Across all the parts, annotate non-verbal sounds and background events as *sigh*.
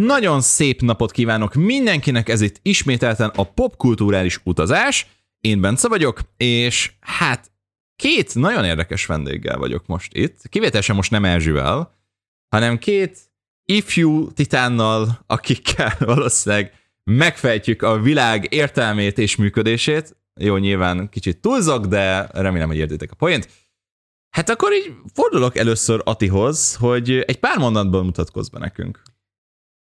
nagyon szép napot kívánok mindenkinek, ez itt ismételten a popkulturális utazás. Én Bence vagyok, és hát két nagyon érdekes vendéggel vagyok most itt. Kivételesen most nem Erzsivel, hanem két ifjú titánnal, akikkel *laughs* valószínűleg megfejtjük a világ értelmét és működését. Jó, nyilván kicsit túlzok, de remélem, hogy értitek a poént. Hát akkor így fordulok először Atihoz, hogy egy pár mondatban mutatkozz be nekünk.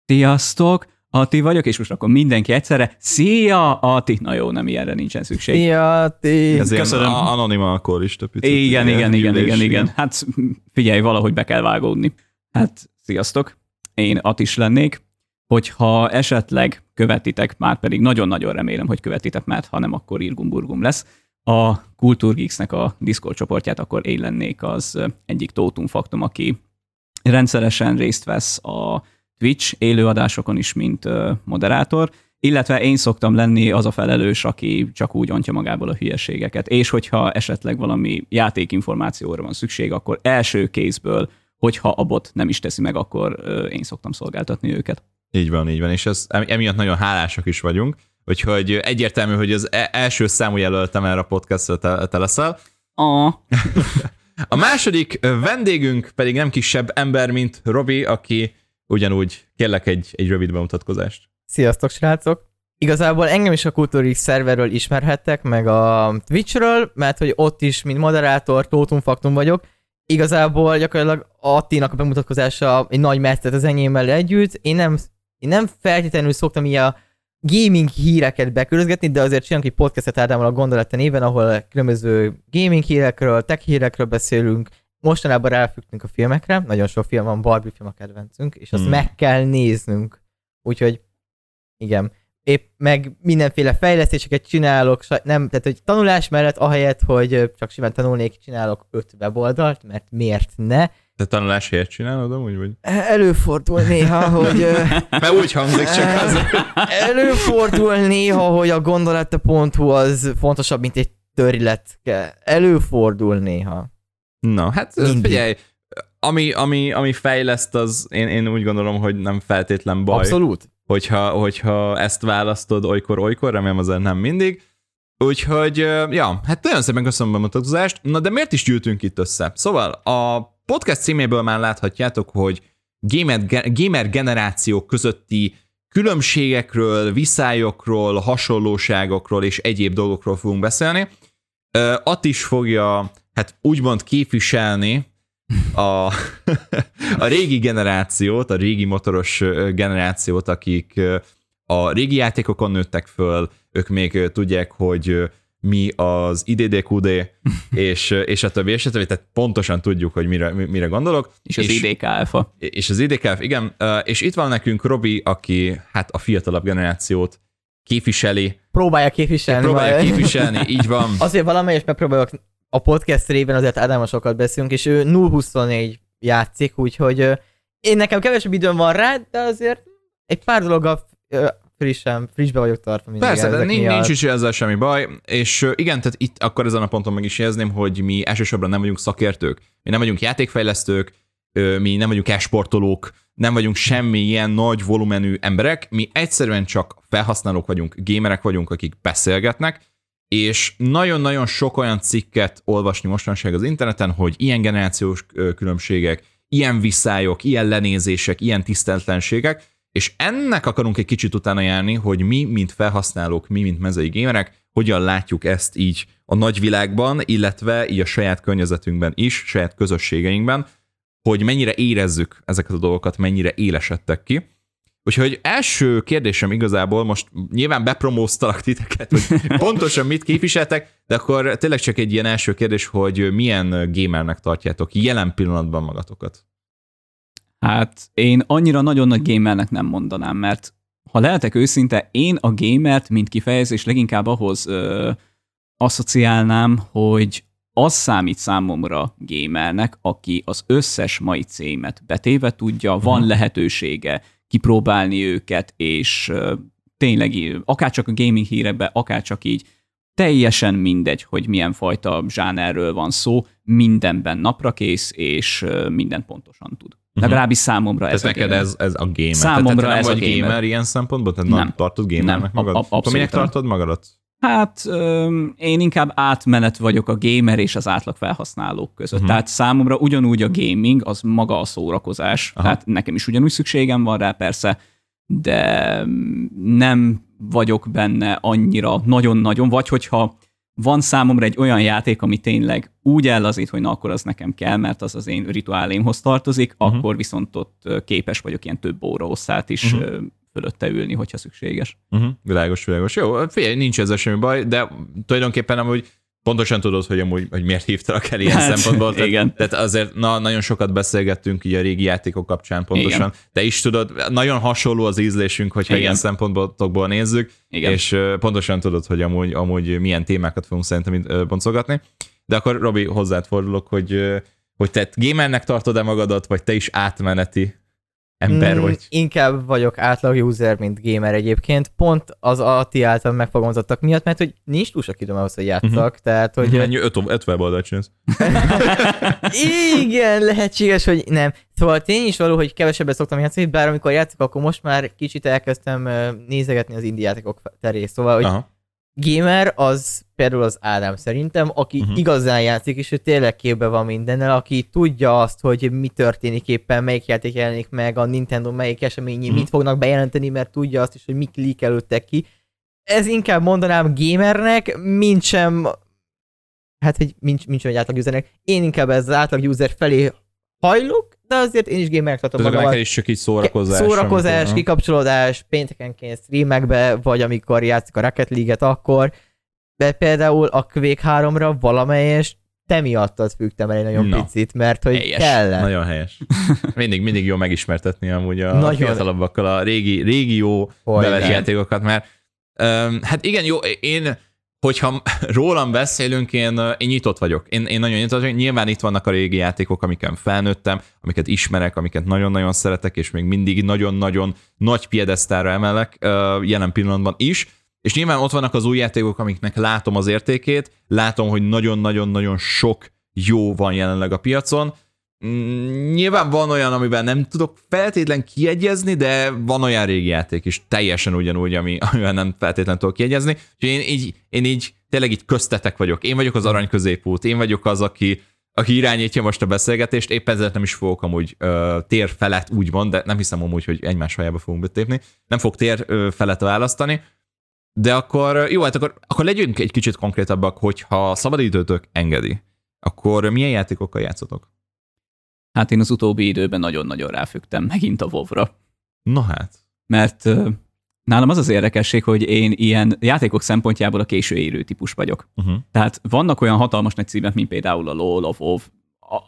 Sziasztok! Ati vagyok, és most akkor mindenki egyszerre. Szia, Ati! Na jó, nem ilyenre nincsen szükség. Szia, Ati! Ez Köszönöm. ilyen anonima alkoholista picit. Igen, igen, igen, igen, igen. Hát figyelj, valahogy be kell vágódni. Hát sziasztok! Én Atis lennék. Hogyha esetleg követitek, már pedig nagyon-nagyon remélem, hogy követitek, mert ha nem, akkor Irgumburgum lesz a Kultúrgeeks-nek a Discord csoportját, akkor én lennék az egyik Tótum Faktum, aki rendszeresen részt vesz a Twitch élőadásokon is, mint moderátor, illetve én szoktam lenni az a felelős, aki csak úgy ontja magából a hülyeségeket, és hogyha esetleg valami játékinformációra van szükség, akkor első kézből, hogyha a bot nem is teszi meg, akkor én szoktam szolgáltatni őket. Így van, így van, és ez, emiatt nagyon hálásak is vagyunk, Úgyhogy egyértelmű, hogy az e- első számú jelöltem erre a podcastra te, te leszel. A. *laughs* a második vendégünk pedig nem kisebb ember, mint Robi, aki ugyanúgy kérlek egy, egy rövid bemutatkozást. Sziasztok, srácok! Igazából engem is a Kultúri szerverről ismerhettek, meg a Twitchről, mert hogy ott is, mint moderátor, Tótum Faktum vagyok. Igazából gyakorlatilag Attinak a bemutatkozása egy nagy meccet az enyémmel együtt. Én nem, én nem feltétlenül szoktam ilyen gaming híreket bekörözgetni, de azért csinálunk egy podcastet Ádámmal a Gondolata néven, ahol különböző gaming hírekről, tech hírekről beszélünk, mostanában ráfüggtünk a filmekre, nagyon sok film van, Barbie film a kedvencünk, és azt hmm. meg kell néznünk. Úgyhogy igen, épp meg mindenféle fejlesztéseket csinálok, nem, tehát hogy tanulás mellett ahelyett, hogy csak simán tanulnék, csinálok öt weboldalt, mert miért ne, te tanulás helyet csinálod amúgy, vagy? Előfordul néha, hogy... *laughs* Mert úgy hangzik csak az. *laughs* Előfordul néha, hogy a gondolata.hu az fontosabb, mint egy törlet. Előfordul néha. Na, hát figyelj, ami, ami, ami fejleszt, az én, én úgy gondolom, hogy nem feltétlen baj. Abszolút. Hogyha, hogyha ezt választod olykor-olykor, remélem azért nem mindig. Úgyhogy, ja, hát nagyon szépen köszönöm a mutatást. Na de miért is gyűltünk itt össze? Szóval a podcast címéből már láthatjátok, hogy gamer, gamer generációk közötti különbségekről, viszályokról, hasonlóságokról és egyéb dolgokról fogunk beszélni. At is fogja, hát úgymond képviselni a, a régi generációt, a régi motoros generációt, akik a régi játékokon nőttek föl, ők még tudják, hogy mi az IDDQD, *laughs* és, és a többi, és a többi, tehát pontosan tudjuk, hogy mire, mire gondolok. És az IDKF. És az IDKF, igen. És itt van nekünk Robi, aki hát a fiatalabb generációt képviseli. Próbálja képviselni. Próbálja képviselni, így van. *laughs* Azért valamelyest megpróbálok a podcast réven azért Ádámmal sokat beszélünk, és ő 0-24 játszik, úgyhogy én nekem kevesebb időm van rá, de azért egy pár dologgal frissen, frissbe vagyok tartva mindig Persze, de nincs, nincs is ezzel semmi baj, és igen, tehát itt akkor ezen a ponton meg is jelzném, hogy mi elsősorban nem vagyunk szakértők, mi nem vagyunk játékfejlesztők, mi nem vagyunk esportolók, nem vagyunk semmi ilyen nagy volumenű emberek, mi egyszerűen csak felhasználók vagyunk, gémerek vagyunk, akik beszélgetnek, és nagyon-nagyon sok olyan cikket olvasni mostanság az interneten, hogy ilyen generációs különbségek, ilyen viszályok, ilyen lenézések, ilyen tiszteltlenségek, és ennek akarunk egy kicsit utána járni, hogy mi, mint felhasználók, mi, mint mezei gémerek, hogyan látjuk ezt így a nagyvilágban, illetve így a saját környezetünkben is, saját közösségeinkben, hogy mennyire érezzük ezeket a dolgokat, mennyire élesedtek ki. Úgyhogy első kérdésem igazából, most nyilván bepromóztalak titeket, hogy *laughs* pontosan mit képviseltek, de akkor tényleg csak egy ilyen első kérdés, hogy milyen gamernek tartjátok jelen pillanatban magatokat? Hát én annyira nagyon nagy gamernek nem mondanám, mert ha lehetek őszinte, én a gamert, mint kifejezés leginkább ahhoz ö, asszociálnám, hogy az számít számomra gamernek, aki az összes mai címet betéve tudja, van mhm. lehetősége kipróbálni őket, és tényleg akár csak a gaming hírekbe, akár csak így teljesen mindegy, hogy milyen fajta zsánerről van szó, mindenben naprakész, és minden pontosan tud. Legalábbis számomra Tehát ez a neked gamer. ez, ez a gamer. Számomra Tehát te nem ez a vagy gamer. gamer. ilyen szempontból? Tehát Nem. tartod gamernek Nem, magad? Akkor minek abszolút nem. tartod magadat? Hát öm, én inkább átmenet vagyok a gamer és az átlag felhasználók között. Uh-huh. Tehát számomra ugyanúgy a gaming, az maga a szórakozás. Aha. Tehát nekem is ugyanúgy szükségem van rá persze, de mm, nem vagyok benne annyira nagyon-nagyon, vagy hogyha van számomra egy olyan játék, ami tényleg úgy ellazít, hogy na akkor az nekem kell, mert az az én rituálémhoz tartozik, uh-huh. akkor viszont ott képes vagyok ilyen több óra hosszát is uh-huh. Fölötte ülni, hogyha szükséges. Uh-huh. Világos, világos. Jó, figyelj, nincs ezzel semmi baj, de tulajdonképpen amúgy pontosan tudod, hogy amúgy, hogy miért hívtalak el ilyen Hát, szempontból. Tehát, igen. Tehát azért na, nagyon sokat beszélgettünk így a régi játékok kapcsán pontosan. Igen. De is tudod, nagyon hasonló az ízlésünk, hogyha Igen. ilyen szempontból nézzük, Igen. és pontosan tudod, hogy amúgy, amúgy milyen témákat fogunk szerintem boncolgatni. De akkor Robi, hozzád fordulok, hogy, hogy te gamernek tartod-e magadat, vagy te is átmeneti ember Mm, vagy? Inkább vagyok átlag user, mint gamer egyébként, pont az Ati által megfogalmazottak miatt, mert hogy nincs túl sok időm ahhoz, hogy játszak, Mhm. tehát hogy... Mennyi öt, öt weboldalt csinálsz? *laughs* Igen, lehetséges, hogy nem. Szóval tény is való, hogy kevesebbet szoktam játszani, bár amikor játszok, akkor most már kicsit elkezdtem nézegetni az indie játékok terét. Szóval, hogy Aha. Gamer az például az Ádám szerintem, aki uh-huh. igazán játszik, és ő tényleg képbe van mindennel, aki tudja azt, hogy mi történik éppen, melyik játék jelenik meg, a Nintendo melyik eseményi, uh-huh. mit fognak bejelenteni, mert tudja azt is, hogy mik leak előttek ki. Ez inkább mondanám gamernek, mint sem hát, hogy mint sem egy átlag usernek. Én inkább ez az átlag user felé hajlok, de azért én is gamernek tartom Tehát magamat. neked is csak így szórakozás. Szórakozás, amikor- kikapcsolódás, péntekenként streamekbe, vagy amikor játszik a Rocket League-et, akkor de például a Quake 3-ra valamelyest te miattad fügtem el egy nagyon Na. picit, mert hogy Helyes. kellett. Nagyon helyes. *laughs* Mindig, mindig jó megismertetni amúgy a Nagyon. fiatalabbakkal a régi, régi jó Hogy bevett nem. játékokat, mert um, hát igen, jó, én hogyha rólam beszélünk, én, én nyitott vagyok. Én, én nagyon nyitott vagyok. Nyilván itt vannak a régi játékok, amiken felnőttem, amiket ismerek, amiket nagyon-nagyon szeretek, és még mindig nagyon-nagyon nagy piedesztára emelek jelen pillanatban is. És nyilván ott vannak az új játékok, amiknek látom az értékét, látom, hogy nagyon-nagyon-nagyon sok jó van jelenleg a piacon. Mm, Nyilván van olyan, amiben nem tudok feltétlen kiegyezni, de van olyan régi játék is teljesen ugyanúgy, ami, *laughs* amivel nem feltétlen tudok kiegyezni. Úgyhogy én így, én így tényleg így köztetek vagyok. Én vagyok az arany középút, én vagyok az, aki, aki irányítja most a beszélgetést, éppen ezért nem is fogok amúgy ö, tér felett úgymond, de nem hiszem amúgy, hogy egymás hajába fogunk betépni. Nem fog tér ö, felett választani, de akkor, jó, hát akkor, akkor legyünk egy kicsit konkrétabbak, hogyha szabadidőtök engedi, akkor milyen játékokkal játszotok? Hát én az utóbbi időben nagyon-nagyon ráfügtem megint a WoW-ra. Na hát. Mert nálam az az érdekesség, hogy én ilyen játékok szempontjából a késő érő típus vagyok. Uh-huh. Tehát vannak olyan hatalmas nagy címek, mint például a LoL, a WoW.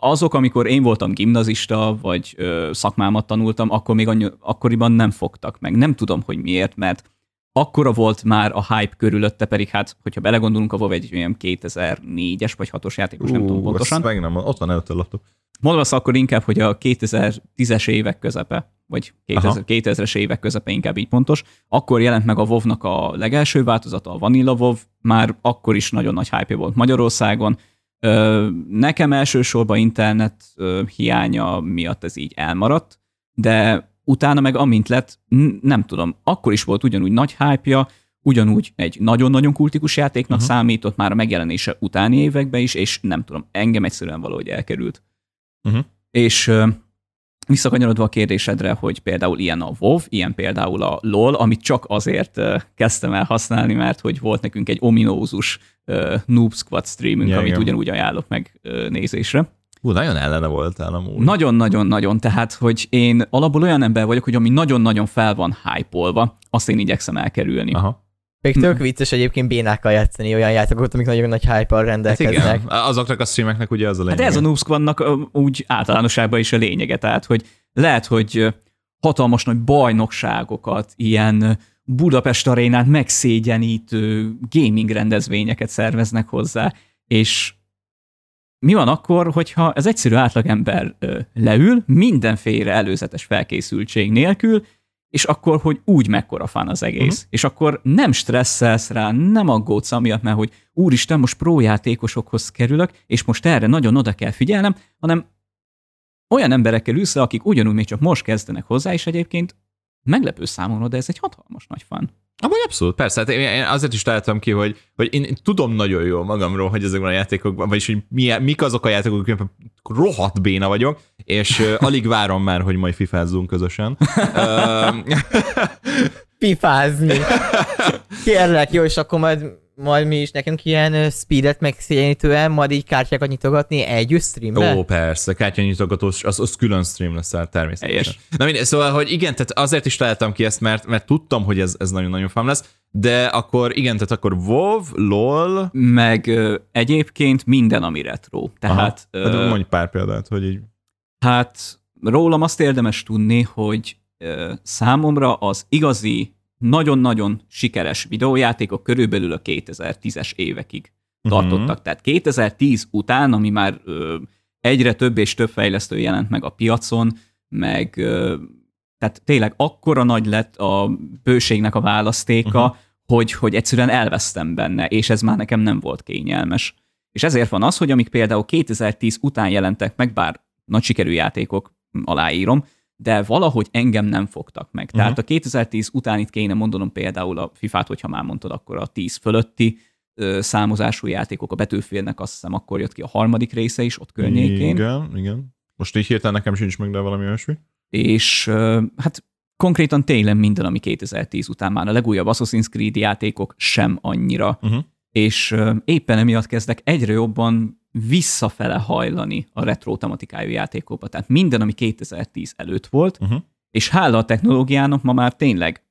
Azok, amikor én voltam gimnazista, vagy ö, szakmámat tanultam, akkor még annyi, akkoriban nem fogtak meg. Nem tudom, hogy miért, mert akkora volt már a hype körülötte, pedig hát, hogyha belegondolunk, a WoW egy olyan 2004-es vagy 6-os játékos, nem tudom pontosan. Meg nem, ott van előtt a laptop. Mondom azt akkor inkább, hogy a 2010-es évek közepe, vagy 2000, Aha. 2000-es évek közepe inkább így pontos. Akkor jelent meg a WoW-nak a legelső változata, a Vanilla WoW, már akkor is nagyon nagy hype volt Magyarországon. Nekem elsősorban internet hiánya miatt ez így elmaradt, de utána meg amint lett, nem tudom, akkor is volt ugyanúgy nagy hype ugyanúgy egy nagyon-nagyon kultikus játéknak uh-huh. számított már a megjelenése utáni években is, és nem tudom, engem egyszerűen valahogy elkerült. Uh-huh. És visszakanyarodva a kérdésedre, hogy például ilyen a WoW, ilyen például a LoL, amit csak azért kezdtem el használni, mert hogy volt nekünk egy ominózus Noob Squad streamünk, Ja, amit igen. ugyanúgy ajánlok meg nézésre. Hú, nagyon ellene voltál amúgy. Nagyon-nagyon-nagyon, tehát, hogy én alapból olyan ember vagyok, hogy ami nagyon-nagyon fel van hype azt én igyekszem elkerülni. Aha. Még tök vicces egyébként bénákkal játszani olyan játékokat, amik nagyon nagy Hát rendelkeznek. igen, azoknak a streameknek ugye az a lényeg. Hát ez a Noob Squadnak ö, úgy általánosságban is a lényege, tehát hogy lehet, hogy hatalmas nagy bajnokságokat, ilyen Budapest arénát megszégyenítő gaming rendezvényeket szerveznek hozzá, és mi van akkor, hogyha az egyszerű átlagember leül, mindenféle előzetes felkészültség nélkül, és akkor, hogy úgy mekkora fan az egész. Uh-huh. És akkor nem stresszelsz rá, nem aggódsz amiatt, mert hogy úristen, most prójátékosokhoz kerülök, és most erre nagyon oda kell figyelnem, hanem olyan emberekkel ülsz, akik ugyanúgy még csak most kezdenek hozzá, és egyébként meglepő számomra, de ez egy hatalmas nagy fan. Amúgy abszolút, persze. Hát én azért is találtam ki, hogy, hogy én tudom nagyon jól magamról, hogy ezekben a játékokban, vagyis hogy mi, mik azok a játékok, amikben rohadt béna vagyok, és uh, *laughs* alig várom már, hogy majd fifázzunk közösen. Fifázni. *laughs* Kérlek, jó, és akkor majd majd mi is nekünk ilyen speedet megszégyenítően, majd így kártyákat nyitogatni egy streamre? Ó, persze, kártyanyitogatós, az, az külön stream lesz el természetesen. Na mindegy, szóval, hogy igen, tehát azért is találtam ki ezt, mert, mert tudtam, hogy ez, ez nagyon-nagyon fám lesz, de akkor igen, tehát akkor WoW, LOL... Meg ö, egyébként minden, ami retro. Tehát... Aha. Hát, mondj pár példát, hogy így... Hát rólam azt érdemes tudni, hogy ö, számomra az igazi nagyon-nagyon sikeres videójátékok körülbelül a 2010-es évekig uh-huh. tartottak. Tehát 2010 után, ami már ö, egyre több és több fejlesztő jelent meg a piacon, meg ö, tehát tényleg akkora nagy lett a bőségnek a választéka, uh-huh. hogy, hogy egyszerűen elvesztem benne, és ez már nekem nem volt kényelmes. És ezért van az, hogy amik például 2010 után jelentek meg, bár nagy sikerű játékok, aláírom, de valahogy engem nem fogtak meg. Uh-huh. Tehát a 2010 után itt kéne mondanom például a FIFA-t, hogyha már mondtad, akkor a 10 fölötti ö, számozású játékok, a Betűfélnek azt hiszem akkor jött ki a harmadik része is ott környékén. Igen, igen. Most így hirtelen nekem sincs meg, de valami olyasmi. És ö, hát konkrétan tényleg minden, ami 2010 után már a legújabb Assassin's Creed játékok sem annyira. Uh-huh. És ö, éppen emiatt kezdek egyre jobban visszafele hajlani a retro tematikájú játékokba. Tehát minden, ami 2010 előtt volt, uh-huh. és hála a technológiának ma már tényleg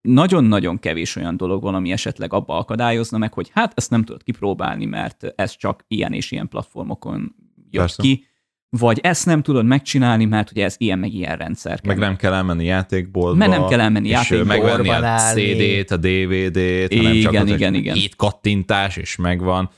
nagyon-nagyon kevés olyan dolog van, ami esetleg abba akadályozna meg, hogy hát ezt nem tudod kipróbálni, mert ez csak ilyen és ilyen platformokon jött Persze. ki, vagy ezt nem tudod megcsinálni, mert ugye ez ilyen meg ilyen rendszer. Meg nem kell elmenni játékboltba. Mert nem kell elmenni játékboltba. megvenni a CD-t, a DVD-t, hanem igen, csak igen, igen. hét kattintás, és megvan.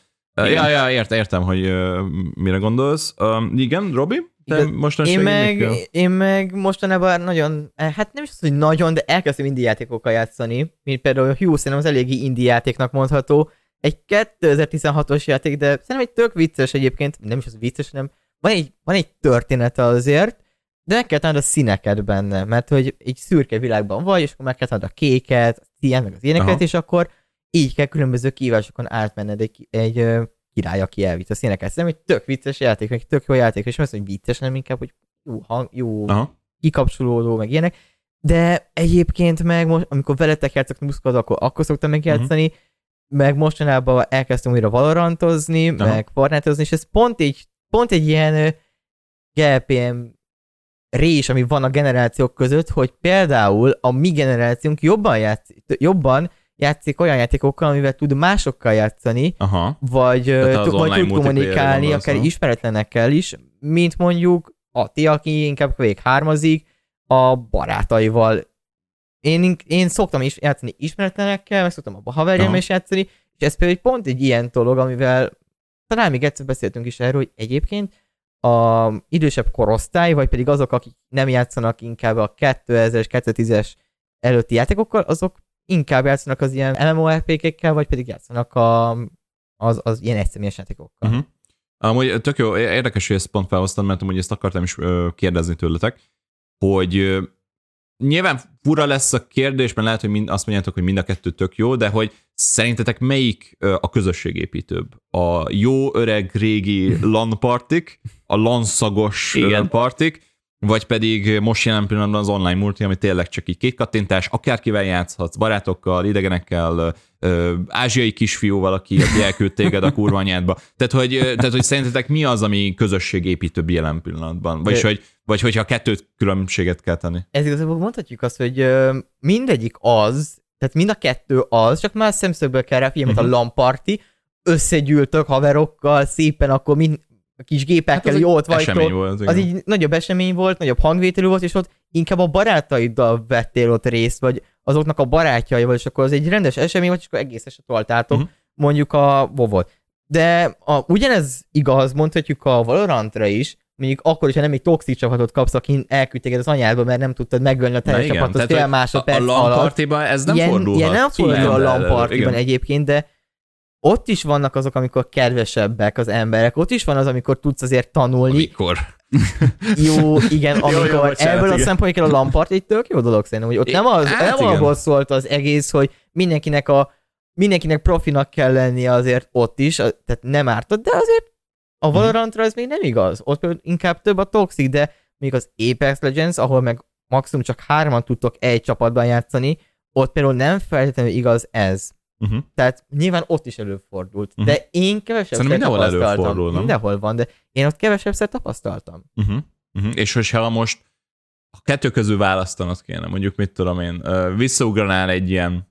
Ja, ja, ért, értem, hogy uh, mire gondolsz. Igen, Robi? Te én meg, én meg mostanában nagyon, eh, hát nem is az, hogy nagyon, de elkezdtem indie játékokkal játszani, mint például a Hugh, szerintem az eléggé indie játéknak mondható. Egy 2016-os játék, de szerintem egy tök vicces egyébként, nem is az vicces, hanem van egy, van egy története azért, de meg kell a színeket benne, mert hogy egy szürke világban vagy, és akkor meg kell a kéket, a ilyen, meg az ilyeneket, Aha. és akkor így kell különböző kívásokon átmenned egy, egy király, aki elvitt a színeket. Szerintem egy tök vicces játék, meg tök jó játék, és azt, hogy vicces, nem inkább, hogy jó, hang, jó Aha. kikapcsolódó, meg ilyenek. De egyébként meg most, amikor veletek játszok muszkod, akkor, akkor szoktam megjátszani, uh-huh. meg mostanában elkezdtem újra valorantozni, Aha. meg fortnite és ez pont egy, pont egy ilyen GPM rés, ami van a generációk között, hogy például a mi generációnk jobban, játsz, jobban játszik olyan játékokkal, amivel tud másokkal játszani, Aha. vagy, t- vagy tud kommunikálni, akár no? ismeretlenekkel is, mint mondjuk Ati, aki inkább vég hármazik, a barátaival. Én, én szoktam is játszani ismeretlenekkel, meg szoktam a haverjaim is játszani, és ez például pont egy ilyen dolog, amivel talán még egyszer beszéltünk is erről, hogy egyébként a idősebb korosztály, vagy pedig azok, akik nem játszanak inkább a 2000-es, 2010-es előtti játékokkal, azok inkább játszanak az ilyen MMORPG-kkel, vagy pedig játszanak a, az, az ilyen egyszemélyes játékokkal. Uh-huh. Amúgy tök jó, érdekes, hogy ezt pont felhoztam, mert amúgy ezt akartam is kérdezni tőletek, hogy nyilván fura lesz a kérdés, mert lehet, hogy mind, azt mondjátok, hogy mind a kettő tök jó, de hogy szerintetek melyik a közösségépítőbb? A jó öreg régi *laughs* LAN partik, a LAN szagos Igen. partik, vagy pedig most jelen pillanatban az online multi, ami tényleg csak így két kattintás, akárkivel játszhatsz, barátokkal, idegenekkel, ö, ázsiai kisfiúval, aki, elküld téged a kurva anyádba. Tehát hogy, tehát, hogy szerintetek mi az, ami közösségépítőbb jelen pillanatban? Vagy, hogy, vagy hogyha kettőt különbséget kell tenni? Ez igazából mondhatjuk azt, hogy mindegyik az, tehát mind a kettő az, csak más szemszögből kell rá figyelni, uh-huh. a lamparti, összegyűltök haverokkal, szépen akkor mind, a kis gépekkel, hát ott vagy. Esemény volt, az így nagyobb esemény volt, nagyobb hangvételű volt, és ott inkább a barátaiddal vettél ott részt, vagy azoknak a barátjaival, és akkor az egy rendes esemény volt, és akkor egész eset toltátok, uh-huh. mondjuk a Vovot. De a, ugyanez igaz, mondhatjuk a Valorantra is, mondjuk akkor, hogyha nem egy toxik csapatot kapsz, aki elküldték az anyádba, mert nem tudtad megölni a teljes csapatot fél másodperc a, a alatt. ez nem ilyen, fordulhat. Ilyen nem fordul a lampartiban egyébként, de ott is vannak azok, amikor kedvesebbek az emberek, ott is van az, amikor tudsz azért tanulni. Amikor? *laughs* Jó, igen, amikor jó, bocsánat, ebből a szempontból a lampart egy tök jó dolog szerintem, hogy ott nem, az, hát nem igen. abból szólt az egész, hogy mindenkinek a mindenkinek profinak kell lennie azért ott is, tehát nem ártott, de azért Mhm. a Valorantra ez még nem igaz. Ott inkább több a toxic, de még az Apex Legends, ahol meg maximum csak hárman tudtok egy csapatban játszani, ott például nem feltétlenül igaz ez. Uh-huh. Tehát nyilván ott is előfordult. Mhm. De én kevesebb Szerintem mindenhol előfordul, nem? Mindenhol van, de én ott kevesebbszer tapasztaltam. Uh-huh. Uh-huh. És hogyha most a kettő közül választanod kéne, mondjuk mit tudom én, visszaugranál egy ilyen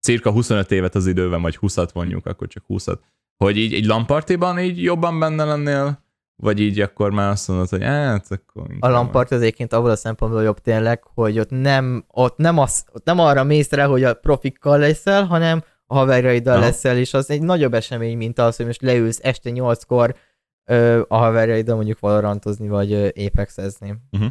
cirka 25 évet az időben, vagy 20-at mondjuk, akkor csak 20-at, hogy így egy lampartiban így jobban benne lennél, vagy így akkor már azt mondod, hogy hát akkor A Lampart egyébként abból a szempontból jobb tényleg, hogy ott nem, ott nem, az, ott nem arra mész rá, hogy a profikkal leszel, hanem a haverjaiddal Aha. leszel, és az egy nagyobb esemény, mint az, hogy most leülsz este 8-kor ö, a haverjaiddal mondjuk valorantozni, vagy ö, apexezni. Mhm.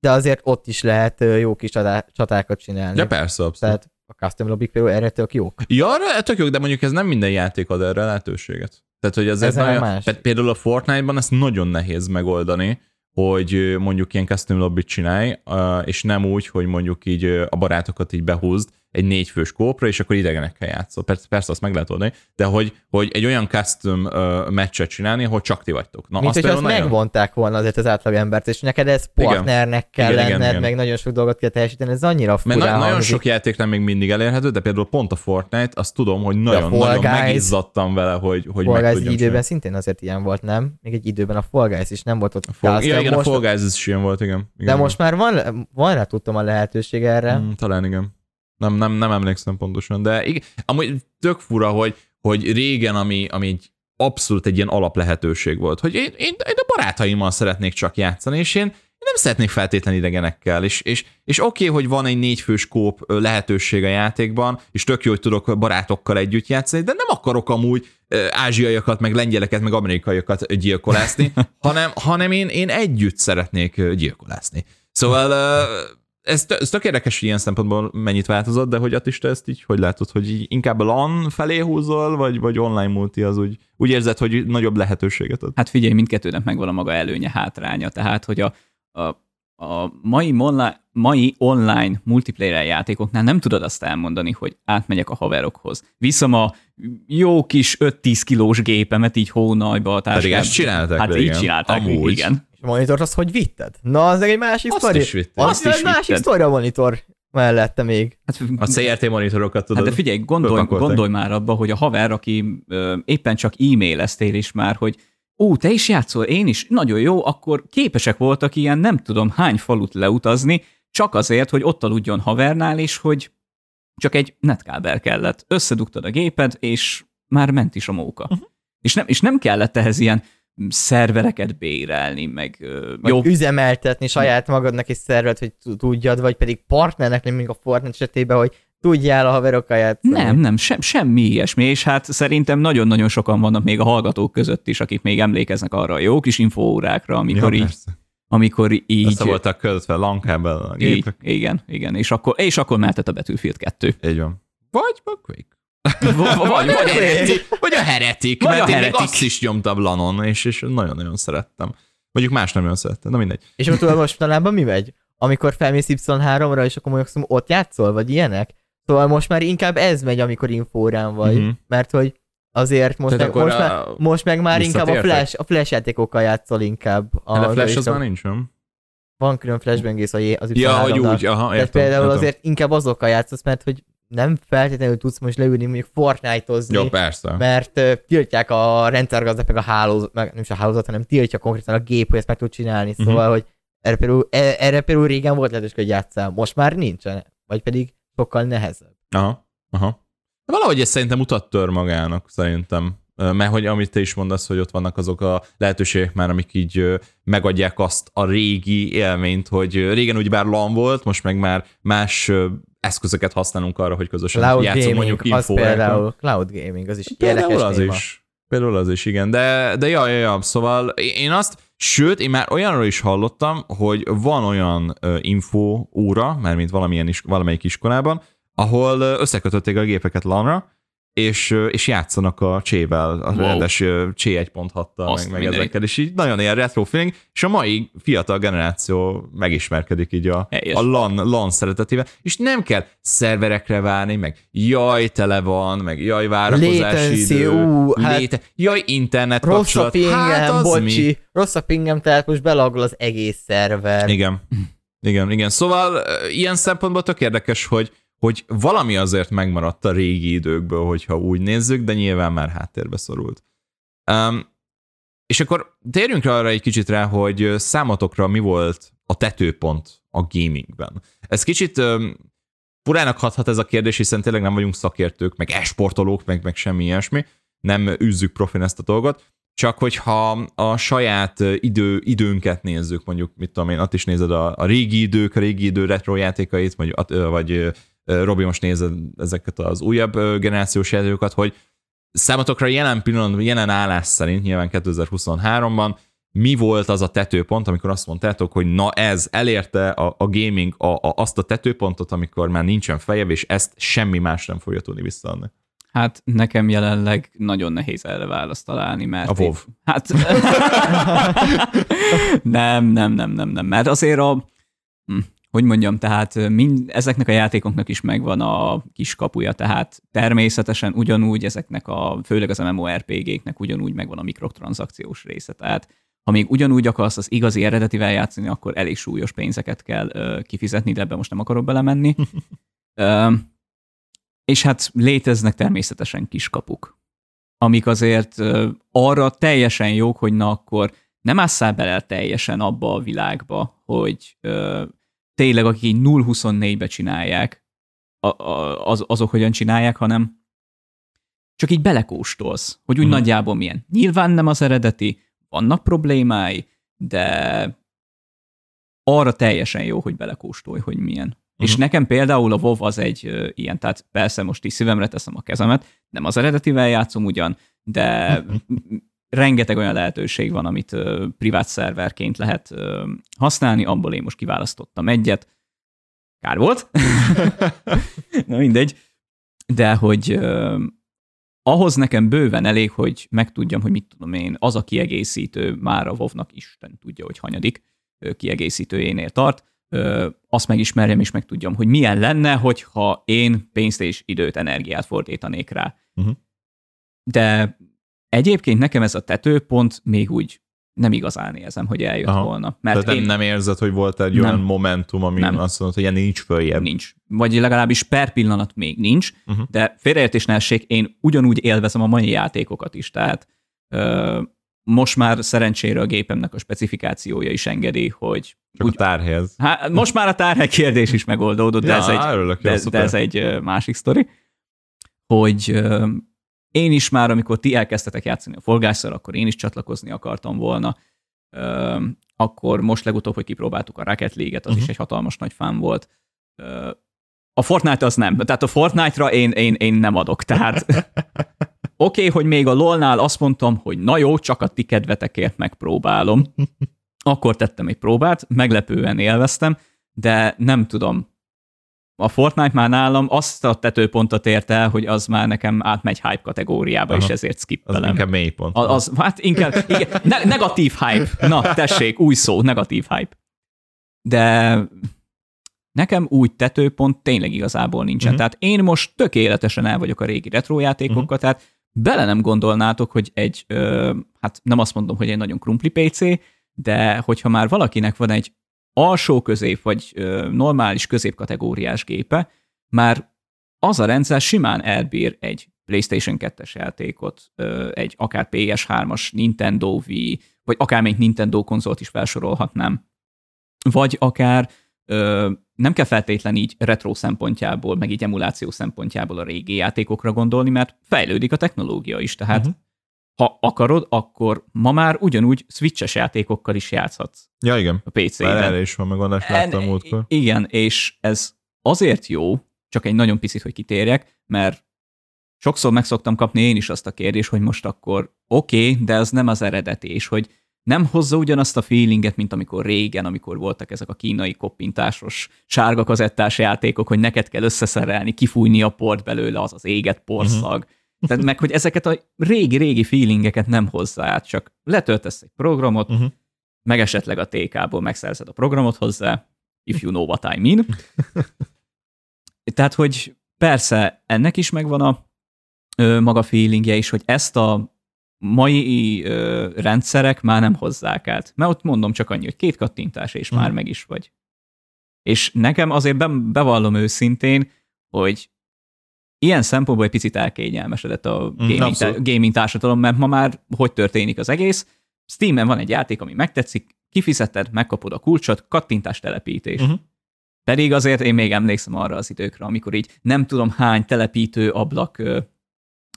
De azért ott is lehet ö, jó kis csatá- csatákat csinálni. Ja, persze, abszolút. Tehát a custom lobbik például erre tök jók. Ja, arra tök jó, de mondjuk ez nem minden játék ad erre lehetőséget. Tehát, hogy azért Ez nagyon, más. pé- például a Fortnite-ban ezt nagyon nehéz megoldani, hogy mondjuk ilyen custom lobbyt csinálj, és nem úgy, hogy mondjuk így a barátokat így behúzd egy négyfős kópra, és akkor idegenekkel játszol. Persze, persze azt meg lehet oldani, de hogy, hogy egy olyan custom uh, meccset csinálni, ahol csak ti vagytok. Na, Mint azt hogy azt nagyon- megvonták volna azért az átlagembert, és neked ez Igen. partnernek kell Igen, igen, lenned, igen. meg nagyon sok dolgot kell teljesíteni, ez annyira Mert furán na- nagyon hangzik. sok játék nem még mindig elérhető, de például pont a Fortnite, azt tudom, hogy nagyon, nagyon Guys- megizzadtam vele, hogy, hogy Fall meg időben csinálni. szintén azért ilyen volt, nem? Még egy időben a Fall Guys is nem volt ott A Fall, ja, igen, most, a Fall Guys is ilyen volt, igen. igen De igen. most már van, van rá tudtam a lehetőség erre. Mm, talán igen. Nem, nem, nem emlékszem pontosan, de igen, amúgy tök fura, hogy, hogy régen, ami, ami egy abszolút egy ilyen alaplehetőség volt, hogy én, én, én a barátaimmal szeretnék csak játszani, és én, én nem szeretnék feltétlen idegenekkel, és, és, és oké, okay, hogy van egy négyfős kóp lehetőség a játékban, és tök jó, hogy tudok barátokkal együtt játszani, de nem akarok amúgy ázsiaiakat, meg lengyeleket, meg amerikaiakat gyilkolászni, *laughs* hanem, hanem én, én együtt szeretnék gyilkolászni. Szóval ez, tö- ez tök érdekes, hogy ilyen szempontból mennyit változott, de hogy Attista ezt így, hogy látod, hogy így inkább a LAN felé húzol, vagy, vagy online multi az úgy, úgy érzed, hogy nagyobb lehetőséget ad? Hát figyelj, mindkettőnek megvan a maga előnye, hátránya. Tehát, hogy a, a, a mai, monla, mai online multiplayer játékoknál nem tudod azt elmondani, hogy átmegyek a haverokhoz. Viszem a jó kis 5-10 kilós gépemet így hónajba a Pedig táskába. ezt csinálták Hát régen. így csinálták, Amúgy. igen. És a monitort azt hogy vitted? Na, az egy másik Azt sztori. is vitted. Azt Azt is egy másik sztori a monitor mellette még. Hát, A CRT monitorokat tudod. Hát de figyelj, gondolj, gondolj már abba, hogy a haver, aki ö, éppen csak e-maileztél is már, hogy ó, te is játszol, én is, nagyon jó, akkor képesek voltak ilyen nem tudom hány falut leutazni, csak azért, hogy ott aludjon havernál, és hogy csak egy netkábel kellett. Összedugtad a géped, és már ment is a móka. Uh-huh. És, nem, és nem kellett ehhez ilyen szervereket bérelni, meg jó, üzemeltetni saját magadnak egy szervet, hogy tud- tudjad, vagy pedig partnernek mondjuk a Fortnite esetében, hogy tudjál a haverokkal játszani. Nem, nem, sem, semmi ilyesmi, és hát szerintem nagyon-nagyon sokan vannak még a hallgatók között is, akik még emlékeznek arra a jó kis infóórákra, amikor ja, így, persze. amikor így... Össze voltak kötve lankábbel a gépek. igen, igen, és akkor, és akkor mehetett a Battlefield 2. Így van. Vagy a Quake. Vagy, vagy, a heretik, vagy a heretik, Vagy mert a én heretik. azt is nyomtam lanon, és, és nagyon-nagyon szerettem. Mondjuk más nem nagyon szerettem, na mindegy. És akkor tudod mostanában mi megy? Amikor felmész Y3-ra, és akkor mondjuk ott játszol, vagy ilyenek? Szóval most már inkább ez megy, amikor infórán vagy. Mhm. Mert hogy azért most, Tehát meg, most, a- már, most meg már inkább a flash, a flash játékokkal játszol inkább. A, de Flash is az a- már nincs, nem? Van külön flashbangész az Y3-nal. Ja, hogy úgy, aha, Tehát értem. például értem. azért inkább azokkal játszasz, mert hogy nem feltétlenül tudsz most leülni mondjuk Fortnite-ozni, Jó, persze. mert ö, tiltják a rendszergazdák, meg a hálózat, meg nem is a hálózat, hanem tiltja konkrétan a gép, hogy ezt meg tud csinálni. Mhm. Szóval, hogy erre például, e- erre például régen volt lehetőség, hogy játszál, most már nincsen, vagy pedig sokkal nehezebb. Aha, aha. Valahogy ez szerintem utat tör magának, szerintem. Mert hogy amit te is mondasz, hogy ott vannak azok a lehetőségek már, amik így megadják azt a régi élményt, hogy régen úgy bár LAN volt, most meg már más eszközöket használunk arra, hogy közösen Cloud játszunk gaming, mondjuk az például, cloud gaming, az is Például érdekes az téma. is. Például az is, igen. De, de ja, ja, ja, szóval én azt, sőt, én már olyanról is hallottam, hogy van olyan info óra, mert mint valamilyen is, valamelyik iskolában, ahol összekötötték a gépeket LAN-ra, és, és játszanak a csével, a wow. rendes csé 1.6-tal, meg, meg ezekkel, és így nagyon ilyen retro feeling, és a mai fiatal generáció megismerkedik így a, a LAN, LAN szeretetével, és nem kell szerverekre várni, meg jaj, tele van, meg jaj, várakozási idő, ú, hát léte, jaj, internet rossz kapcsolat, a pingem, hát az bocsi, mi? rossz a pingem, tehát most belagol az egész szerver. Igen. Igen, igen. Szóval ilyen szempontból tök érdekes, hogy, hogy valami azért megmaradt a régi időkből, hogyha úgy nézzük, de nyilván már háttérbe szorult. Um, és akkor térjünk rá arra egy kicsit rá, hogy számotokra mi volt a tetőpont a gamingben. Ez kicsit um, furának hathat ez a kérdés, hiszen tényleg nem vagyunk szakértők, meg esportolók, meg, meg semmi ilyesmi, nem űzzük profin ezt a dolgot, csak hogyha a saját idő, időnket nézzük, mondjuk, mit tudom én, ott is nézed a, a régi idők, a régi idő retro játékait, vagy, vagy Robi most nézed ezeket az újabb generációs játékokat, hogy számotokra jelen pillanat, jelen állás szerint, nyilván 2023-ban, mi volt az a tetőpont, amikor azt mondtátok, hogy na ez elérte a, a gaming a, a, azt a tetőpontot, amikor már nincsen fejebb, és ezt semmi más nem fogja tudni visszaadni. Hát nekem jelenleg nagyon nehéz erre választ találni, mert... A WoW. Én, hát... *laughs* nem, nem, nem, nem, nem, mert azért a... Hogy mondjam, tehát mind, ezeknek a játékoknak is megvan a kis kapuja, tehát természetesen ugyanúgy ezeknek a, főleg az MMORPG-knek ugyanúgy megvan a mikrotranszakciós része, tehát ha még ugyanúgy akarsz az igazi eredetivel játszani, akkor elég súlyos pénzeket kell ö, kifizetni, de ebbe most nem akarok belemenni. *laughs* ö, és hát léteznek természetesen kiskapuk, amik azért ö, arra teljesen jók, hogy na akkor nem ásszál bele teljesen abba a világba, hogy ö, tényleg akik így 0-24-be csinálják, a, a, az, azok hogyan csinálják, hanem csak így belekóstolsz, hogy úgy uh-huh. nagyjából milyen. Nyilván nem az eredeti, vannak problémái, de arra teljesen jó, hogy belekóstolj, hogy milyen. Uh-huh. És nekem például a WoW az egy uh, ilyen, tehát persze most is szívemre teszem a kezemet, nem az eredetivel játszom ugyan, de uh-huh. Rengeteg olyan lehetőség van, amit uh, privát szerverként lehet uh, használni, abból én most kiválasztottam egyet. Kár volt. *laughs* Na mindegy. De hogy uh, ahhoz nekem bőven elég, hogy megtudjam, hogy mit tudom én, az a kiegészítő már a WoW-nak Isten tudja, hogy hanyadik kiegészítőjénél tart, azt megismerjem és megtudjam, hogy milyen lenne, hogyha én pénzt és időt, energiát fordítanék rá. Uh-huh. De egyébként nekem ez a tetőpont még úgy nem igazán érzem, hogy eljött Aha. volna. Mert Tehát én... nem érzed, hogy volt egy nem. olyan momentum, ami nem. azt mondod, hogy ilyen nincs följebb. Nincs. Vagy legalábbis per pillanat még nincs, uh-huh. de félreértés ne essék, én ugyanúgy élvezem a mai játékokat is, tehát ö, most már szerencsére a gépemnek a specifikációja is engedi, hogy... Csak úgy, a tárhelyhez. Hát, most már a tárhely kérdés is megoldódott, ja, de, ez egy, de, de ez egy másik sztori, hogy én is már, amikor ti elkezdtetek játszani a folgásszal, akkor én is csatlakozni akartam volna. Ö, akkor most legutóbb, hogy kipróbáltuk a Rocket League-et, az uh-huh. is egy hatalmas nagy fán volt. Ö, a Fortnite az nem. Tehát a Fortnite-ra én, én, én nem adok. Tehát *laughs* oké, okay, hogy még a LOL-nál azt mondtam, hogy na jó, csak a ti kedvetekért megpróbálom. Akkor tettem egy próbát, meglepően élveztem, de nem tudom, a Fortnite már nálam azt a tetőpontot ért el, hogy az már nekem átmegy hype kategóriába, Aha. és ezért skippelem. Az inkább mélypont. Az, az, hát inkább, igen, ne, negatív hype. Na, tessék, új szó, negatív hype. De nekem úgy tetőpont tényleg igazából nincsen. Uh-huh. Tehát én most tökéletesen el vagyok a régi retro játékokkal, uh-huh. tehát bele nem gondolnátok, hogy egy, ö, hát nem azt mondom, hogy egy nagyon krumpli PC, de hogyha már valakinek van egy alsó közép vagy ö, normális középkategóriás gépe, már az a rendszer simán elbír egy PlayStation 2-es játékot, ö, egy akár PS3-as Nintendo Wii, vagy akár még Nintendo konzolt is felsorolhatnám. Vagy akár ö, nem kell feltétlen így retro szempontjából, meg így emuláció szempontjából a régi játékokra gondolni, mert fejlődik a technológia is, tehát uh-huh ha akarod, akkor ma már ugyanúgy switches játékokkal is játszhatsz. Ja, igen. A PC-ben. Erre is van megoldás, láttam múltkor. Igen, és ez azért jó, csak egy nagyon picit, hogy kitérjek, mert sokszor meg szoktam kapni én is azt a kérdést, hogy most akkor oké, okay, de ez nem az eredeti, és hogy nem hozza ugyanazt a feelinget, mint amikor régen, amikor voltak ezek a kínai koppintásos, sárga kazettás játékok, hogy neked kell összeszerelni, kifújni a port belőle, az az éget porszag, uh-huh Tehát meg, hogy ezeket a régi-régi feelingeket nem hozzá át, csak letöltesz egy programot, uh-huh. meg esetleg a TK-ból megszerzed a programot hozzá, if you know what I mean. *laughs* Tehát, hogy persze ennek is megvan a ö, maga feelingje is, hogy ezt a mai ö, rendszerek már nem hozzák át. Mert ott mondom csak annyi, hogy két kattintás, és uh-huh. már meg is vagy. És nekem azért be, bevallom őszintén, hogy ilyen szempontból egy picit elkényelmesedett a mm, gaming, tá- gaming társadalom, mert ma már hogy történik az egész? Steam-en van egy játék, ami megtetszik, kifizeted, megkapod a kulcsot, kattintás telepítés. Uh-huh. Pedig azért én még emlékszem arra az időkre, amikor így nem tudom hány telepítő ablak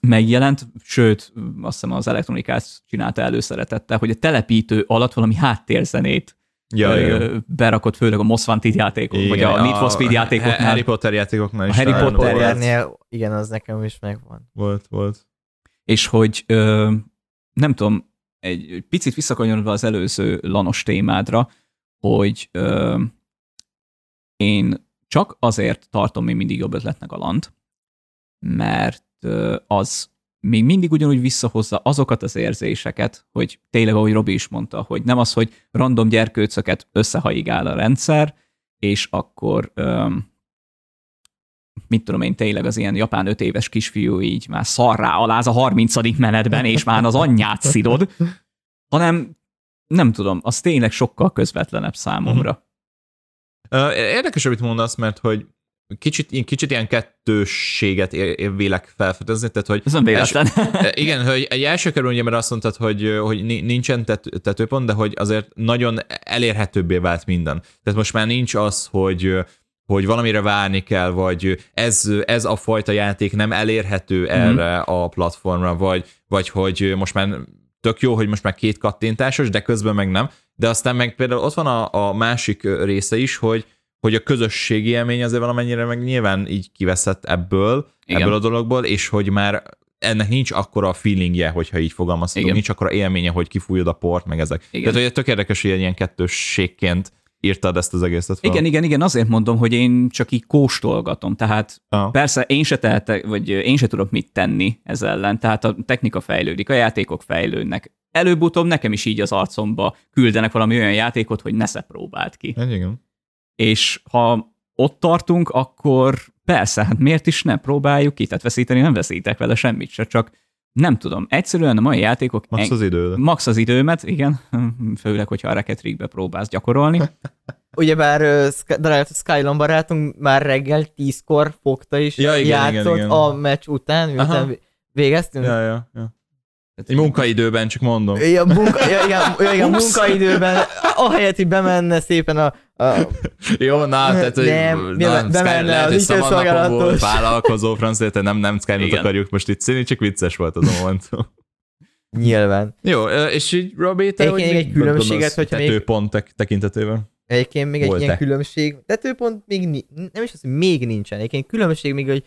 megjelent, sőt, azt hiszem az elektronikát csinálta előszeretettel, hogy a telepítő alatt valami háttérzenét ja, ö, berakott főleg a Most Wanted játékok, igen, vagy a, a Need for Speed játékoknál. Harry Potter játékoknál is. A Harry Potternél, igen, az nekem is megvan. Volt, volt. És hogy ö, nem tudom, egy picit visszakanyarodva az előző lanos témádra, hogy ö, én csak azért tartom még mindig jobb ötletnek a lant, mert ö, az még mindig ugyanúgy visszahozza azokat az érzéseket, hogy tényleg, ahogy Robi is mondta, hogy nem az, hogy random gyerkőcöket összehaigál a rendszer, és akkor öm, mit tudom én, tényleg az ilyen japán öt éves kisfiú így már szarrá aláz a 30. menetben, és már az anyját szidod, hanem nem tudom, az tényleg sokkal közvetlenebb számomra. Érdekes, amit mondasz, mert hogy kicsit, kicsit ilyen kettősséget vélek felfedezni, tehát hogy... Ez nem véletlen. Els, *laughs* igen, hogy egy első körül ugye, mert azt mondtad, hogy, hogy nincsen tető, tetőpont, de hogy azért nagyon elérhetőbbé vált minden. Tehát most már nincs az, hogy hogy valamire várni kell, vagy ez, ez a fajta játék nem elérhető mhm. erre mm. a platformra, vagy, vagy hogy most már tök jó, hogy most már két kattintásos, de közben meg nem. De aztán meg például ott van a, a másik része is, hogy, hogy a közösségi élmény azért valamennyire meg nyilván így kiveszett ebből, Igen. ebből a dologból, és hogy már ennek nincs akkora a feelingje, hogyha így fogalmazhatunk, nincs akkora élménye, hogy kifújod a port, meg ezek. Igen. Tehát, hogy tök érdekes, hogy ilyen kettősségként írtad ezt az egészet fel. Igen, igen, igen, azért mondom, hogy én csak így kóstolgatom, tehát ah. persze én se tehetek, vagy én se tudok mit tenni ez ellen, tehát a technika fejlődik, a játékok fejlődnek. Előbb-utóbb nekem is így az arcomba küldenek valami olyan játékot, hogy ne próbált ki. Igen. És ha ott tartunk, akkor persze, hát miért is ne próbáljuk ki, tehát veszíteni nem veszítek vele semmit se, csak nem tudom, egyszerűen a mai játékok... Max az időt. Max az időmet, igen, *laughs* főleg, hogyha a Rocket League-be próbálsz gyakorolni. *laughs* Ugyebár uh, Skylon barátunk már reggel tízkor fogta is ja, igen, játszott igen, igen. a meccs után, miután végeztünk. Ja, ja, ja. Egy munkaidőben, csak mondom. Ja, munka, ja, igen, ja, igen munkaidőben, ahelyett, hogy bemenne szépen a... a Jó, na, tehát, hogy nem, na, bemenne lehet, az szabadnapon vállalkozó francia, tehát nem, nem sky akarjuk most itt színi, csak vicces volt az a momentum. Nyilván. Jó, és így Robi, te Egyébként egy különbséget, hogy még... Tetőpont tekintetében. Egyébként még egy ilyen különbség, tetőpont még nem is az, hogy még nincsen. Egyébként különbség még, hogy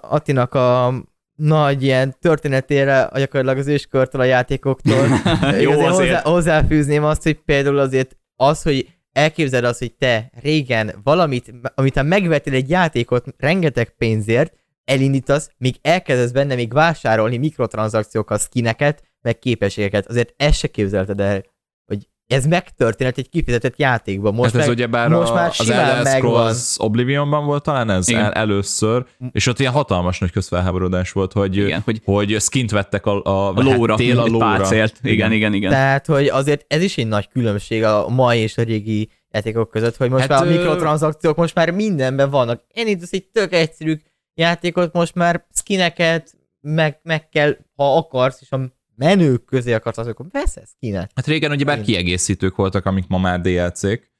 Attinak a nagy ilyen történetére gyakorlatilag az őskörtől a játékoktól. *laughs* Jó, azért. Hozzá, hozzáfűzném azt, hogy például azért az, hogy elképzeld azt, hogy te régen valamit, amit megvettél egy játékot rengeteg pénzért, elindítasz, még elkezdesz benne még vásárolni mikrotranszakciókat, skineket, meg képességeket. Azért ezt se képzelted el ez megtörténhet egy kifizetett játékban. Most, hát ez ugye bár most a, már az Elder Scrolls Oblivionban volt talán ez el, először, és ott ilyen hatalmas nagy közfelháborodás volt, hogy, igen, hogy, hogy skint vettek a, a, a lóra, tél a lóra. Pácélt. Igen, igen, igen, igen. Tehát, hogy azért ez is egy nagy különbség a mai és a régi játékok között, hogy most hát, már a mikrotranszakciók most már mindenben vannak. Én itt az egy tök egyszerű játékot, most már skineket meg, meg kell, ha akarsz, és a menők közé akarsz, akkor veszel skinet. Hát régen ugye bár kiegészítők voltak, amik ma már DLC-k,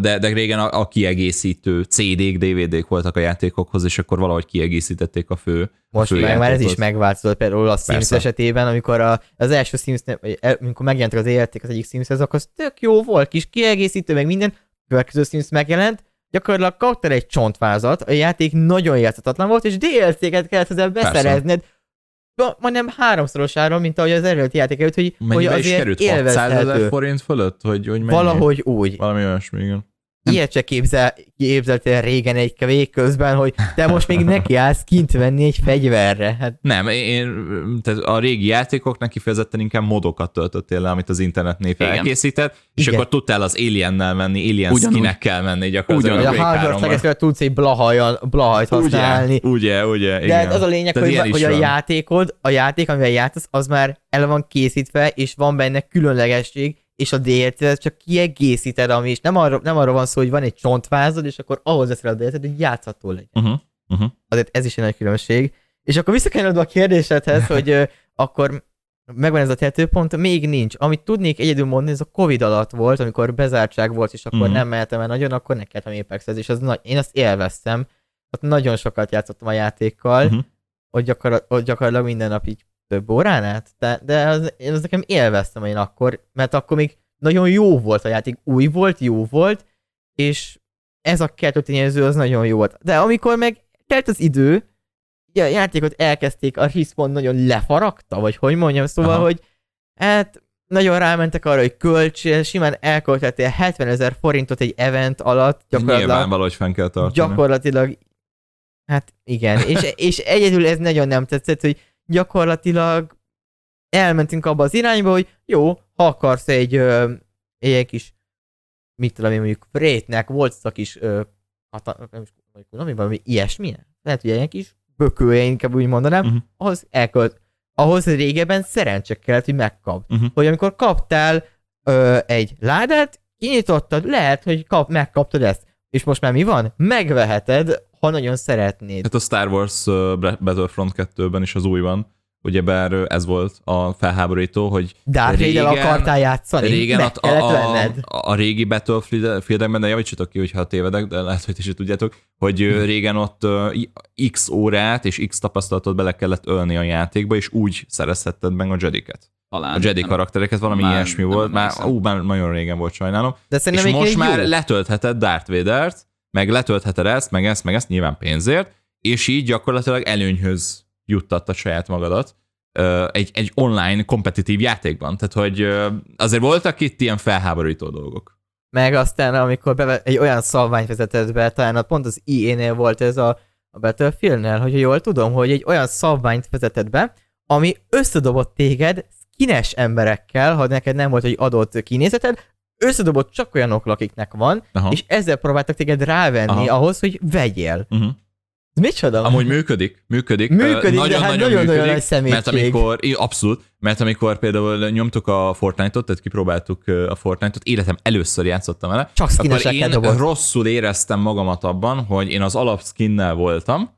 de, de régen a, a kiegészítő CD-k, DVD-k voltak a játékokhoz, és akkor valahogy kiegészítették a fő Most a fő meg már ez is megváltozott, például a Sims Persze. esetében, amikor a, az első Sims, vagy amikor megjelentek az élték az egyik Sims, akkor az tök jó volt, kis kiegészítő, meg minden, következő Sims megjelent, gyakorlatilag kaptál egy csontvázat, a játék nagyon játszhatatlan volt, és DLC-ket kellett hozzá beszerezned, Persze majdnem háromszorosára, mint ahogy az eredeti játék előtt, hogy, Mennyibe hogy azért is került? 600 ezer forint fölött? Hogy, hogy Valahogy úgy. Valami olyasmi, igen. Ilyet se képzel, képzeltél régen egy vég közben, hogy te most még neki állsz kint venni egy fegyverre. Hát Nem, én, tehát a régi játékoknak kifejezetten inkább modokat töltöttél le, amit az internet név elkészített, és Igen. akkor tudtál az Aliennel menni, Alien Ugyanúgy. skinekkel menni gyakorlatilag. hogy a hardware 3-ban. flegetről tudsz egy blahajan, blahajt használni. Ugye, ugye, ugye, De igen. hát az a lényeg, Tehát hogy, hogy a van. játékod, a játék, amivel játszasz, az már el van készítve, és van benne különlegesség, és a DLC-t csak kiegészíted, ami is nem arra, nem arra van szó, hogy van egy csontvázod, és akkor ahhoz veszel a DLC-t, hogy játszható legyen. Uh-huh. Uh-huh. Azért ez is egy nagy különbség. És akkor visszakanyarodva a kérdésedhez, *laughs* hogy akkor megvan ez a tetőpont, még nincs. Amit tudnék egyedül mondani, ez a Covid alatt volt, amikor bezártság volt, és akkor Mhm. nem mehetem el nagyon, akkor nekeltem Apexhez, és az nagy, én azt élveztem. Ott nagyon sokat játszottam a játékkal, Mhm. ott, gyakor, ott gyakorlatilag minden nap így több órán át, de, de az, én az nekem élveztem én akkor, mert akkor még nagyon jó volt a játék, új volt, jó volt, és ez a kettő tényező az nagyon jó volt. De amikor meg telt az idő, a játékot elkezdték, a respawn nagyon lefaragta, vagy hogy mondjam, szóval, Aha. hogy hát nagyon rámentek arra, hogy kölcs, simán elköltettél 70 ezer forintot egy event alatt, gyakorlatilag Nyilván valahogy fenn kell tartani. gyakorlatilag, hát igen, és, és egyedül ez nagyon nem tetszett, hogy gyakorlatilag elmentünk abba az irányba, hogy jó, ha akarsz egy, ö, egy kis, mit tudom én, mondjuk Frétnek volt az a kis, ö, hata, nem is vagy valami, ilyesmi, lehet, hogy egy kis bökője, inkább úgy mondanám, uh-huh. ahhoz elkölt, ahhoz régebben szerencse kellett, hogy megkap. Mhm. Hogy amikor kaptál ö, egy ládát, kinyitottad, lehet, hogy kap, megkaptad ezt. És most már mi van? Megveheted, ha nagyon szeretnéd. Hát a Star Wars Battlefront 2-ben is az újban, ugyebár uh, ez volt a felháborító, hogy Darth régen- akartál játszani? régen Meg a, a, a, a régi Battlefieldekben, de javítsatok ki, hogyha tévedek, de lehet, hogy ti is tudjátok, hogy régen ott x órát és x tapasztalatot bele kellett ölni a játékba, és úgy szerezhetted meg a Jediket. Talán. A Jedi Nem- karaktereket, valami Már ilyesmi nem volt, már, emlékszem. ú, már nagyon régen volt sajnálom. De És most már jó. letöltheted Darth Vader-t, meg letöltheted ezt, meg ezt, meg ezt, nyilván pénzért, és így gyakorlatilag előnyhöz juttattad saját magadat egy, egy online kompetitív játékban. Tehát, hogy azért voltak itt ilyen felháborító dolgok. Meg aztán, amikor beve- egy olyan szabványt vezetett be, talán pont az EA-nél volt ez a, a Battlefield-nél, hogy jól tudom, hogy egy olyan szabványt vezetett be, ami összedobott téged skines emberekkel, ha neked nem volt egy adott kinézeted, összedobott csak olyanok, akiknek van, Aha. és ezzel próbáltak téged rávenni Aha. ahhoz, hogy vegyél. Uh-huh. Ez micsoda? Amúgy működik, működik. Működik, Ö, de hát nagyon-nagyon nagy szemétség. Mert amikor, abszolút, mert amikor például nyomtuk a Fortnite-ot, tehát kipróbáltuk a Fortnite-ot, életem először játszottam vele, Csak akkor én dobott. rosszul éreztem magamat abban, hogy én az alap skinnel voltam,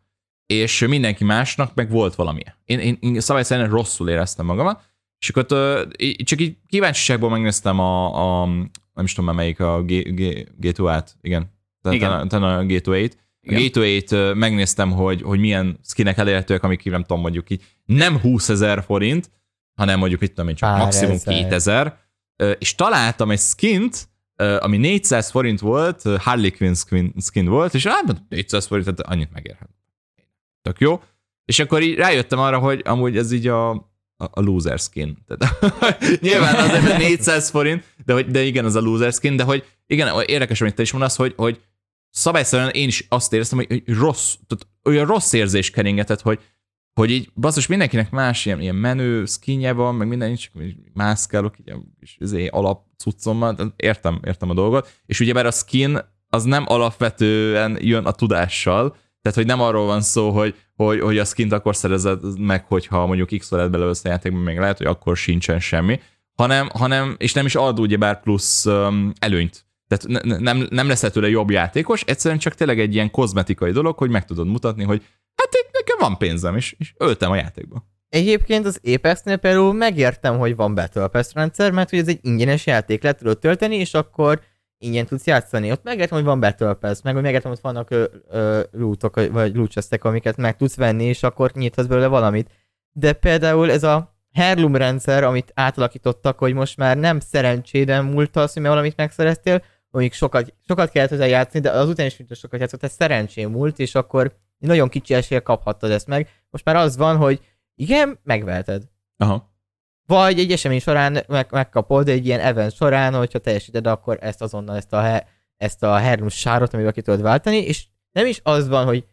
és mindenki másnak meg volt valami. Én, én, én szabály szerint rosszul éreztem magamat, és akkor csak így kíváncsiságból megnéztem a, a nem is tudom már melyik a G, G, G2-át, igen. Igen. Talán a G2-8. A Igen. Gateway-t ö, megnéztem, hogy, hogy milyen skinek elérhetőek, amik nem tudom, mondjuk így nem 20 ezer forint, hanem mondjuk itt tudom én csak Pár maximum ezer. 2000, Ö, és találtam egy skint, ami 400 forint volt, Harley Quinn skin, skin volt, és hát mondom, 400 forint, tehát annyit megérhet. Tök jó. És akkor így rájöttem arra, hogy amúgy ez így a, a, a loser skin. Tehát, *laughs* nyilván azért mert 400 forint, de, hogy, de igen, az a loser skin, de hogy igen, érdekes, amit te is mondasz, hogy, hogy szabályszerűen én is azt éreztem, hogy, hogy rossz, tehát olyan rossz érzés keringetett, hogy, hogy így basszus mindenkinek más ilyen, ilyen menő skinje van, meg minden, csak mászkálok így kis izé, alap cuccommal, értem, értem a dolgot, és ugyebár a skin az nem alapvetően jön a tudással, tehát hogy nem arról van szó, hogy, hogy, hogy a skint akkor szerezed meg, hogyha mondjuk x órát belőlsz a játékban, még lehet, hogy akkor sincsen semmi, hanem, hanem és nem is ad ugyebár plusz um, előnyt. Tehát ne, nem, nem leszel tőle jobb játékos, egyszerűen csak tényleg egy ilyen kozmetikai dolog, hogy meg tudod mutatni, hogy hát itt nekem van pénzem, és, és öltem a játékba. Egyébként az Apexnél például megértem, hogy van Battle Pass rendszer, mert hogy ez egy ingyenes játék, le tudod tölteni, és akkor ingyen tudsz játszani. Ott megértem, hogy van Battle Pass, meg hogy megértem, hogy vannak ö, lootok, vagy loot amiket meg tudsz venni, és akkor nyithatsz belőle valamit. De például ez a Heirloom rendszer, amit átalakítottak, hogy most már nem szerencséden múltasz, mert valamit megszereztél, mondjuk sokat, sokat kellett hozzá játszani, de az után is mint sokat játszott, ez szerencsém múlt, és akkor nagyon kicsi esélye kaphattad ezt meg. Most már az van, hogy igen, megveheted. Aha. Vagy egy esemény során meg, megkapod egy ilyen event során, hogyha teljesíted, akkor ezt azonnal ezt a, he- ezt a Hernus sárot, amivel ki tudod váltani, és nem is az van, hogy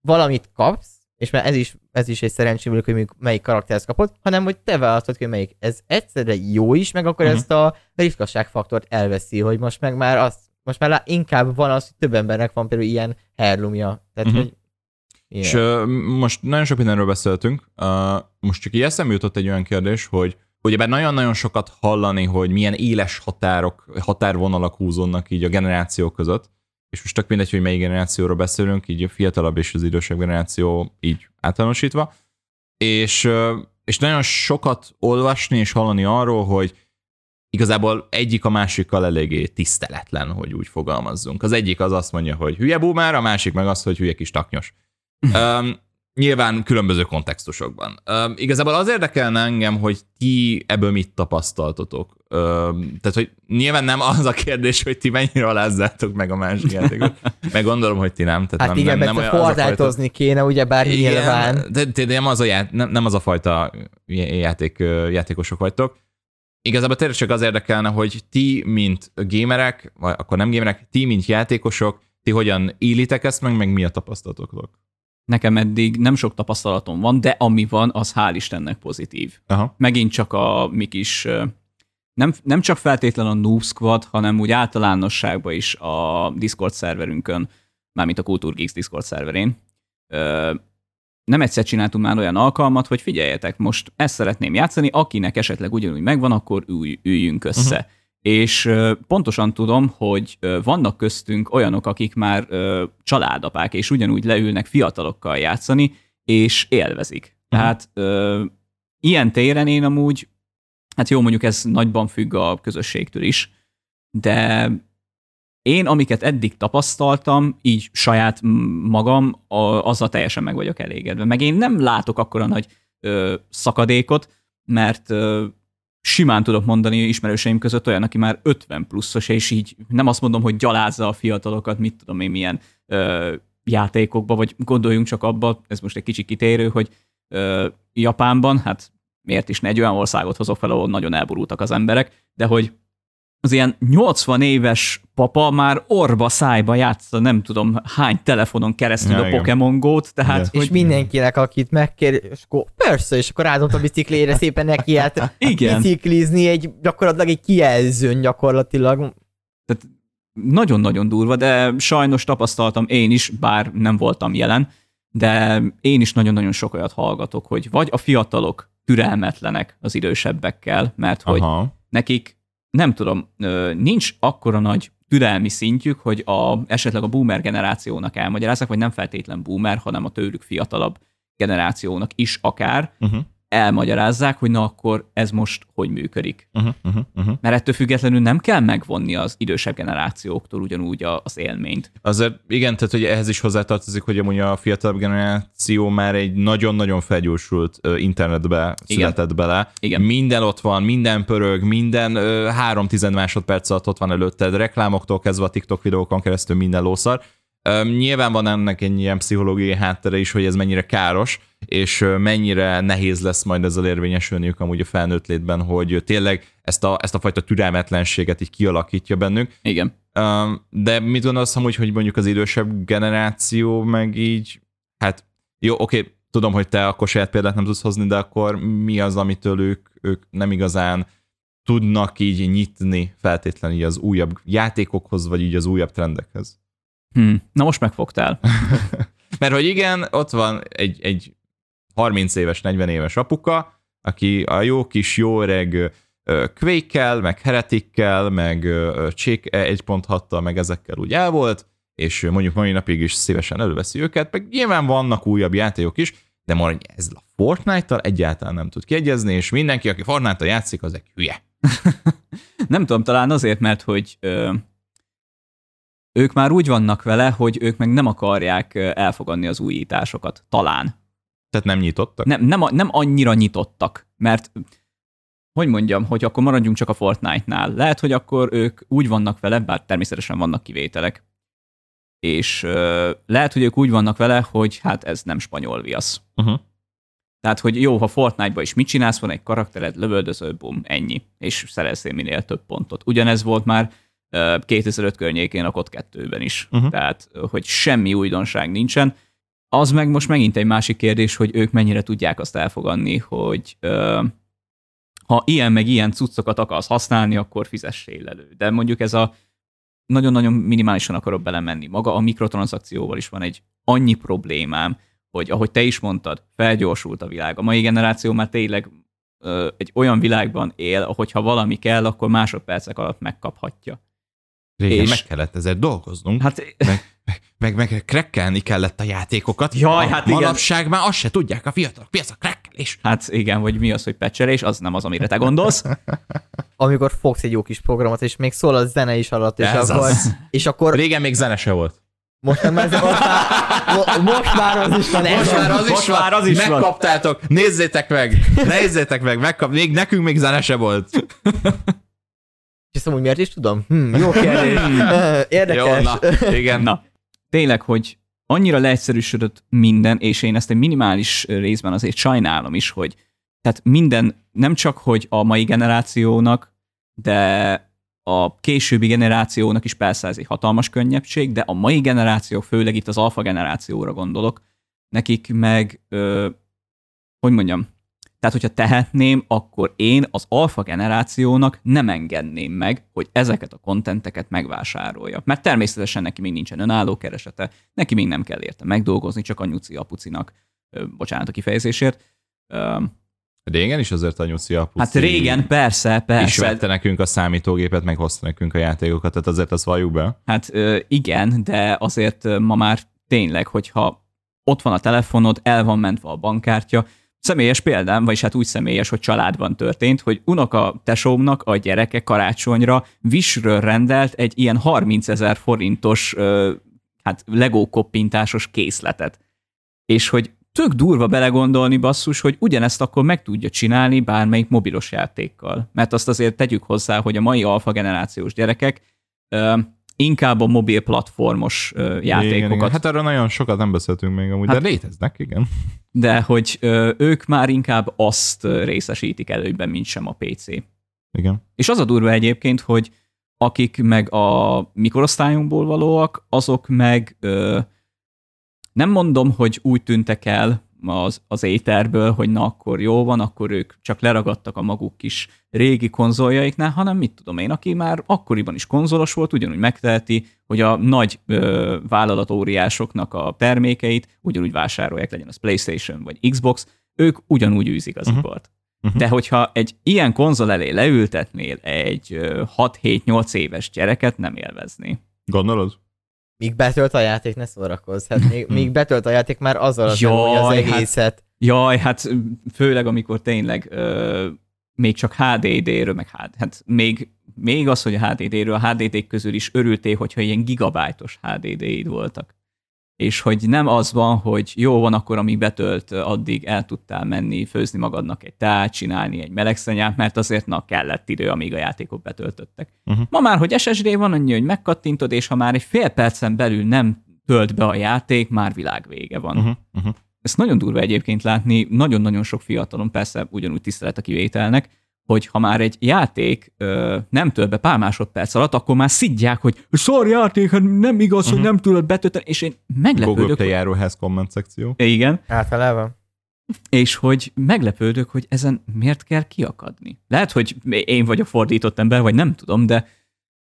valamit kapsz, és mert ez is, ez is egy szerencséből, hogy melyik karakterhez kapod, hanem hogy te választod, hogy melyik. Ez egyszerre jó is, meg akkor uh-huh. ezt a ritkasság faktort elveszi, hogy most meg már azt, most már inkább van az, hogy több embernek van például ilyen herlumja. Tehát, uh-huh. hogy Yeah. És uh, most nagyon sok mindenről beszéltünk, uh, most csak így eszembe jutott egy olyan kérdés, hogy ugyebár nagyon-nagyon sokat hallani, hogy milyen éles határok, határvonalak húzódnak így a generációk között, és most tök mindegy, hogy melyik generációról beszélünk, így a fiatalabb és az idősebb generáció így általánosítva, és, és nagyon sokat olvasni és hallani arról, hogy igazából egyik a másikkal eléggé tiszteletlen, hogy úgy fogalmazzunk. Az egyik az azt mondja, hogy hülye boomer, a másik meg azt, hogy hülye kis taknyos. Um, nyilván különböző kontextusokban. Um, igazából az érdekelne engem, hogy ti ebből mit tapasztaltotok. Um, tehát, hogy nyilván nem az a kérdés, hogy ti mennyire alázzátok meg a másik játékot. Meg gondolom, hogy ti nem. Tehát hát nem, igen, nem, nem olyan, fordítozni kéne, ugye bár igen, nyilván. De, de, de nem, az a ját, nem, nem az a fajta játék, játékosok vagytok. Igazából tényleg csak az érdekelne, hogy ti, mint gamerek, vagy akkor nem gamerek, ti, mint játékosok, ti hogyan élitek ezt meg, meg mi a tapasztalatotok? Nekem eddig nem sok tapasztalatom van, de ami van, az hál' Istennek pozitív. Aha. Megint csak a mi kis, nem, nem csak feltétlen a Noob Squad, hanem úgy általánosságban is a Discord szerverünkön, mármint a Kultúrgeeks Discord szerverén. Nem egyszer csináltunk már olyan alkalmat, hogy figyeljetek, most ezt szeretném játszani, akinek esetleg ugyanúgy megvan, akkor ülj, üljünk össze. Uh-huh és pontosan tudom, hogy vannak köztünk olyanok, akik már családapák, és ugyanúgy leülnek fiatalokkal játszani, és élvezik. Uh-huh. Tehát ilyen téren én amúgy, hát jó, mondjuk ez nagyban függ a közösségtől is, de én, amiket eddig tapasztaltam, így saját magam, azzal teljesen meg vagyok elégedve. Meg én nem látok akkora nagy ö, szakadékot, mert ö, simán tudok mondani ismerőseim között olyan, aki már 50 pluszos, és így nem azt mondom, hogy gyalázza a fiatalokat, mit tudom én, milyen ö, játékokba, vagy gondoljunk csak abba, ez most egy kicsit kitérő, hogy ö, Japánban, hát miért is ne egy olyan országot hozok fel, ahol nagyon elborultak az emberek, de hogy az ilyen 80 éves papa már orba szájba játsza, nem tudom hány telefonon keresztül ja, a Pokémon Go-t, tehát... Hogy... És mindenkinek, akit megkér, és akkor persze, és akkor áldott a biciklére szépen neki hát *laughs* Igen. biciklizni egy gyakorlatilag egy kijelzőn gyakorlatilag. Tehát nagyon-nagyon durva, de sajnos tapasztaltam én is, bár nem voltam jelen, de én is nagyon-nagyon sok olyat hallgatok, hogy vagy a fiatalok türelmetlenek az idősebbekkel, mert hogy Aha. nekik nem tudom, nincs akkora nagy türelmi szintjük, hogy a, esetleg a boomer generációnak elmagyarázzák, vagy nem feltétlen boomer, hanem a tőlük fiatalabb generációnak is akár, uh-huh elmagyarázzák, hogy na akkor ez most hogy működik. Uh-huh, uh-huh. Mert ettől függetlenül nem kell megvonni az idősebb generációktól ugyanúgy az élményt. Azért igen, tehát hogy ehhez is hozzátartozik, hogy amúgy a fiatalabb generáció már egy nagyon-nagyon felgyorsult internetbe igen. született bele. Igen. Minden ott van, minden pörög, minden uh, három tized másodperc alatt ott van előtted, reklámoktól kezdve a TikTok videókon keresztül minden lószar. Nyilván van ennek egy ilyen pszichológiai háttere is, hogy ez mennyire káros, és mennyire nehéz lesz majd ezzel érvényesülniük amúgy a felnőtt létben, hogy tényleg ezt a, ezt a fajta türelmetlenséget így kialakítja bennük. Igen. De mit gondolsz amúgy, hogy mondjuk az idősebb generáció meg így, hát jó, oké, tudom, hogy te akkor saját példát nem tudsz hozni, de akkor mi az, amitől ők, ők nem igazán tudnak így nyitni feltétlenül az újabb játékokhoz, vagy így az újabb trendekhez? Hmm. Na most megfogtál. *laughs* Mert hogy igen, ott van egy, egy 30 éves, 40 éves apuka, aki a jó kis, jó öreg quake meg heretikkel, meg Csék 1.6-tal, meg ezekkel úgy el volt, és mondjuk mai napig is szívesen előveszi őket, meg nyilván vannak újabb játékok is, de majd ez a Fortnite-tal egyáltalán nem tud kiegyezni, és mindenki, aki Fortnite-tal játszik, az egy hülye. *laughs* nem tudom, talán azért, mert hogy ö, ők már úgy vannak vele, hogy ők meg nem akarják elfogadni az újításokat. Talán. Tehát nem nyitottak? Nem, nem, nem annyira nyitottak, mert hogy mondjam, hogy akkor maradjunk csak a Fortnite-nál. Lehet, hogy akkor ők úgy vannak vele, bár természetesen vannak kivételek, és uh, lehet, hogy ők úgy vannak vele, hogy hát ez nem spanyol viasz. Uh-huh. Tehát, hogy jó, ha Fortnite-ba is mit csinálsz, van egy karaktered, lövöldöző, bum, ennyi, és szereztél minél több pontot. Ugyanez volt már 2005 környékén a COD 2-ben is. Uh-huh. Tehát, hogy semmi újdonság nincsen. Az meg most megint egy másik kérdés, hogy ők mennyire tudják azt elfogadni, hogy ö, ha ilyen meg ilyen cuccokat akarsz használni, akkor fizessél elő. De mondjuk ez a nagyon-nagyon minimálisan akarok belemenni. Maga a mikrotranszakcióval is van egy annyi problémám, hogy ahogy te is mondtad, felgyorsult a világ. A mai generáció már tényleg ö, egy olyan világban él, hogyha valami kell, akkor másodpercek alatt megkaphatja. Régen és... meg kellett ezért dolgoznunk. Hát... Meg, meg, meg, krekkelni kellett a játékokat. Jaj, hát igen. Manapság már azt se tudják a fiatalok, mi az a krekkelés. Hát igen, vagy mi az, hogy pecselés, az nem az, amire te gondolsz. *laughs* Amikor fogsz egy jó kis programot, és még szól a zene is alatt, és, Ez akkor, az. és akkor... Régen még zene se volt. Most, ez, most, már, most már az is van. Most már az most is már az is Megkaptátok. Van. Nézzétek meg. Nézzétek meg. Megkap, még, nekünk még zene se volt. És mondom, hogy miért is tudom? Hm, jó kérdés. Érdekes. Jó, na, igen. Na, tényleg, hogy annyira leegyszerűsödött minden, és én ezt egy minimális részben azért sajnálom is, hogy tehát minden, nem csak, hogy a mai generációnak, de a későbbi generációnak is persze ez egy hatalmas könnyebbség, de a mai generáció, főleg itt az alfa generációra gondolok, nekik meg, ö, hogy mondjam, tehát, hogyha tehetném, akkor én az alfa generációnak nem engedném meg, hogy ezeket a kontenteket megvásárolja. Mert természetesen neki még nincsen önálló keresete, neki még nem kell érte megdolgozni, csak a nyuci apucinak, bocsánat a kifejezésért. Régen is azért a nyuci apuci Hát régen, persze, persze. Ismerte nekünk a számítógépet, meg hozta nekünk a játékokat, tehát azért azt valljuk be. Hát igen, de azért ma már tényleg, hogyha ott van a telefonod, el van mentve a bankkártya, személyes példám, vagyis hát úgy személyes, hogy családban történt, hogy unoka tesómnak a gyereke karácsonyra visről rendelt egy ilyen 30 ezer forintos hát Lego koppintásos készletet. És hogy tök durva belegondolni basszus, hogy ugyanezt akkor meg tudja csinálni bármelyik mobilos játékkal. Mert azt azért tegyük hozzá, hogy a mai alfa generációs gyerekek inkább a mobil platformos játékokat. Igen, igen. Hát erről nagyon sokat nem beszéltünk még amúgy, hát, de léteznek, igen. De hogy ők már inkább azt részesítik előnyben, mint sem a PC. Igen. És az a durva egyébként, hogy akik meg a mikorosztályunkból valóak, azok meg ö, nem mondom, hogy úgy tűntek el, az, az éterből, hogy na akkor jó van, akkor ők csak leragadtak a maguk kis régi konzoljaiknál, hanem mit tudom én, aki már akkoriban is konzolos volt, ugyanúgy megteheti, hogy a nagy ö, vállalatóriásoknak a termékeit ugyanúgy vásárolják, legyen az PlayStation vagy Xbox, ők ugyanúgy űzik az uh-huh. ipart. Uh-huh. De hogyha egy ilyen konzol elé leültetnél egy 6-7-8 éves gyereket, nem élvezni. Gondolod? Míg betölt a játék, ne szórakozz. Hát még, *laughs* míg betölt a játék, már azzal az jaj, az hát- egészet. Hát, jaj, hát főleg amikor tényleg ö, még csak HDD-ről, meg HD, hát még, még az, hogy a HDD-ről, a HDD közül is örültél, hogyha ilyen gigabájtos HDD-id voltak és hogy nem az van, hogy jó van, akkor amíg betölt, addig el tudtál menni, főzni magadnak egy tát, csinálni egy melegszenyát, mert azért na kellett idő, amíg a játékok betöltöttek. Uh-huh. Ma már, hogy SSD van, annyi, hogy megkattintod, és ha már egy fél percen belül nem tölt be a játék, már világvége van. Uh-huh. Uh-huh. Ezt nagyon durva egyébként látni, nagyon-nagyon sok fiatalon, persze ugyanúgy tisztelet a kivételnek, hogy ha már egy játék ö, nem tölt be pár másodperc alatt, akkor már szidják, hogy szar játék, hát nem igaz, uh-huh. hogy mhm. nem tudod betölteni, és én meglepődök. Google Play Arrowhez komment szekció. Igen. Általában. És hogy meglepődök, hogy ezen miért kell kiakadni. Lehet, hogy én vagyok fordított ember, vagy nem tudom, de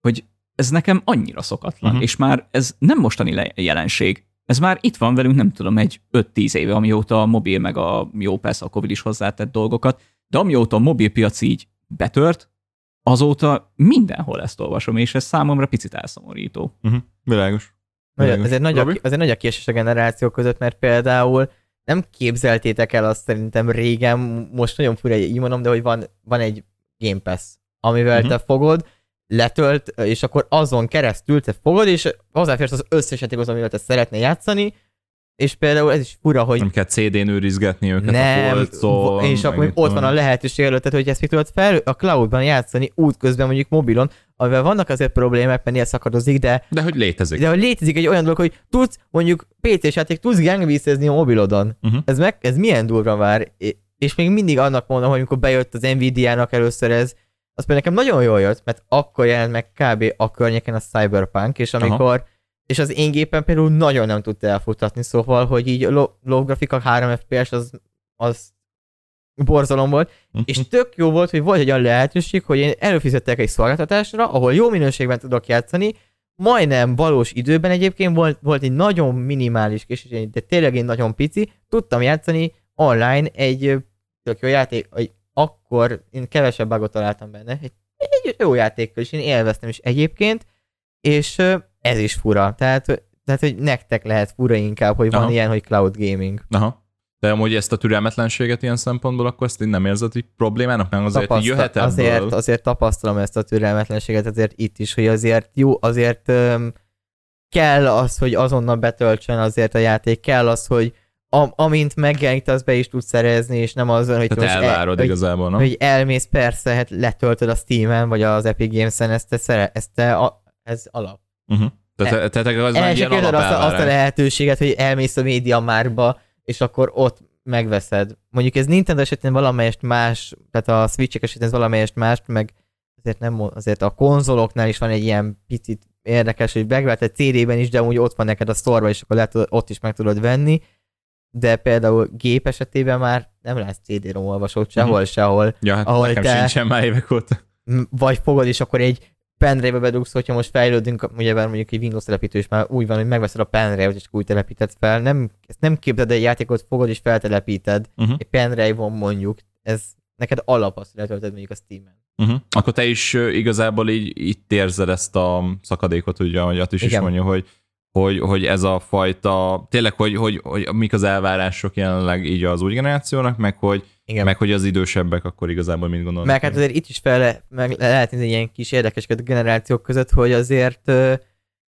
hogy ez nekem annyira szokatlan, uh-huh. és már ez nem mostani jelenség. Ez már itt van velünk, nem tudom, egy 5-10 éve, amióta a mobil meg a jó persze a Covid is hozzátett dolgokat, de amióta a mobilpiac így betört, azóta mindenhol ezt olvasom, és ez számomra picit elszomorító. Uh-huh. Világos. Világos. Azért nagy, a, azért nagy a kiesés a generáció között, mert például nem képzeltétek el azt szerintem régen, most nagyon fura, így mondom, de hogy van, van egy Game Pass, amivel uh-huh. te fogod, letölt, és akkor azon keresztül te fogod, és hozzáférsz az összes játékhoz, amivel te szeretnél játszani, és például ez is fura, hogy... Nem kell CD-n őrizgetni őket nem, a polcon. És akkor még ott van a lehetőség előtt, hogy ezt még tudod fel a cloudban játszani útközben mondjuk mobilon, amivel vannak azért problémák, mert ilyen szakadozik, de... De hogy létezik. De hogy létezik egy olyan dolog, hogy tudsz mondjuk PC-s játék, tudsz gangvízhezni a mobilodon. Uh-huh. Ez, meg, ez milyen durva már. És még mindig annak mondom, hogy amikor bejött az Nvidia-nak először ez, az például nekem nagyon jól jött, mert akkor jelent meg kb. a környéken a Cyberpunk, és amikor Aha. És az én gépen például nagyon nem tudta elfutatni, szóval, hogy így low, low grafika 3 FPS az, az borzalom volt, uh-huh. és tök jó volt, hogy volt egy olyan lehetőség, hogy én előfizettek egy szolgáltatásra, ahol jó minőségben tudok játszani, majdnem valós időben egyébként volt, volt egy nagyon minimális késés, de tényleg egy nagyon pici, tudtam játszani online egy tök jó játék, hogy akkor én kevesebb bugot találtam benne, egy, egy jó játékkal, és én élveztem is egyébként, és ez is fura, tehát, tehát hogy nektek lehet fura inkább, hogy van Aha. ilyen, hogy cloud gaming. Aha. De amúgy ezt a türelmetlenséget ilyen szempontból, akkor ezt én nem érzed hogy problémának, nem azért, hogy jöhet ebből. Azért, azért tapasztalom ezt a türelmetlenséget, azért itt is, hogy azért jó, azért öm, kell az, hogy azonnal betöltsön azért a játék, kell az, hogy am, amint megjelenik, az be is tudsz szerezni, és nem azon, hogy Tehát most elvárod el, igazából, nem? Hogy elmész, persze, hát letöltöd a Steam-en, vagy az Epic Games-en, ezt te, szere, ezt te a, ez alap. Uh-huh. Tehát, te, te, az már ilyen azt, a, azt a lehetőséget, hogy elmész a média márba, és akkor ott megveszed. Mondjuk ez Nintendo esetén valamelyest más, tehát a Switch-ek esetén ez valamelyest más, meg azért, nem, azért a konzoloknál is van egy ilyen picit érdekes, hogy megveheted CD-ben is, de amúgy ott van neked a store és akkor lehet, ott is meg tudod venni, de például gép esetében már nem lesz CD-rom olvasót sehol, uh-huh. sehol. Ja, hát ahol nekem te sincsen már évek óta. Vagy fogod, és akkor egy pendrive-be bedugsz, hogyha most fejlődünk, ugye mondjuk egy Windows telepítő is már úgy van, hogy megveszed a pendrive-ot, és úgy telepíted fel. Nem, ezt nem képzeld, egy játékot fogod és feltelepíted, uh-huh. egy pendrive-on mondjuk, ez neked alap azt, hogy letölted mondjuk a Steam-en. Uh-huh. Akkor te is igazából így itt érzed ezt a szakadékot, ugye, ahogy Atis is mondja, hogy hogy, hogy ez a fajta, tényleg, hogy, hogy, hogy mik az elvárások jelenleg így az új generációnak, meg hogy, Igen. meg hogy az idősebbek akkor igazából mit gondolnak. Meg hát azért itt is fel meg lehet nézni ilyen kis érdekesket generációk között, hogy azért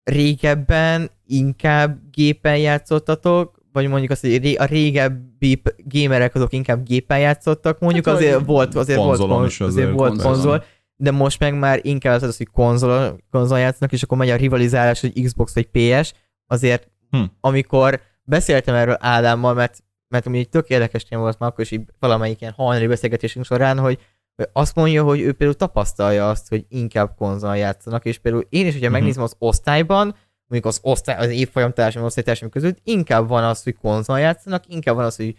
régebben inkább gépen játszottatok, vagy mondjuk azt, hogy a régebbi gamerek azok inkább gépen játszottak, mondjuk hát, azért volt, azért volt, azért, azért volt konzol, de most meg már inkább az, az hogy konzol, konzol játszanak, és akkor megy a rivalizálás, hogy Xbox vagy PS, azért hm. amikor beszéltem erről Ádámmal, mert, mert ami egy tök érdekes téma volt már akkor is így valamelyik ilyen hajnali beszélgetésünk során, hogy, hogy azt mondja, hogy ő például tapasztalja azt, hogy inkább konzol játszanak, és például én is, hogyha uh-huh. megnézem az osztályban, mondjuk az osztály, az évfolyam társadalmi osztálytársadalmi között, inkább van az, hogy konzol játszanak, inkább van az, hogy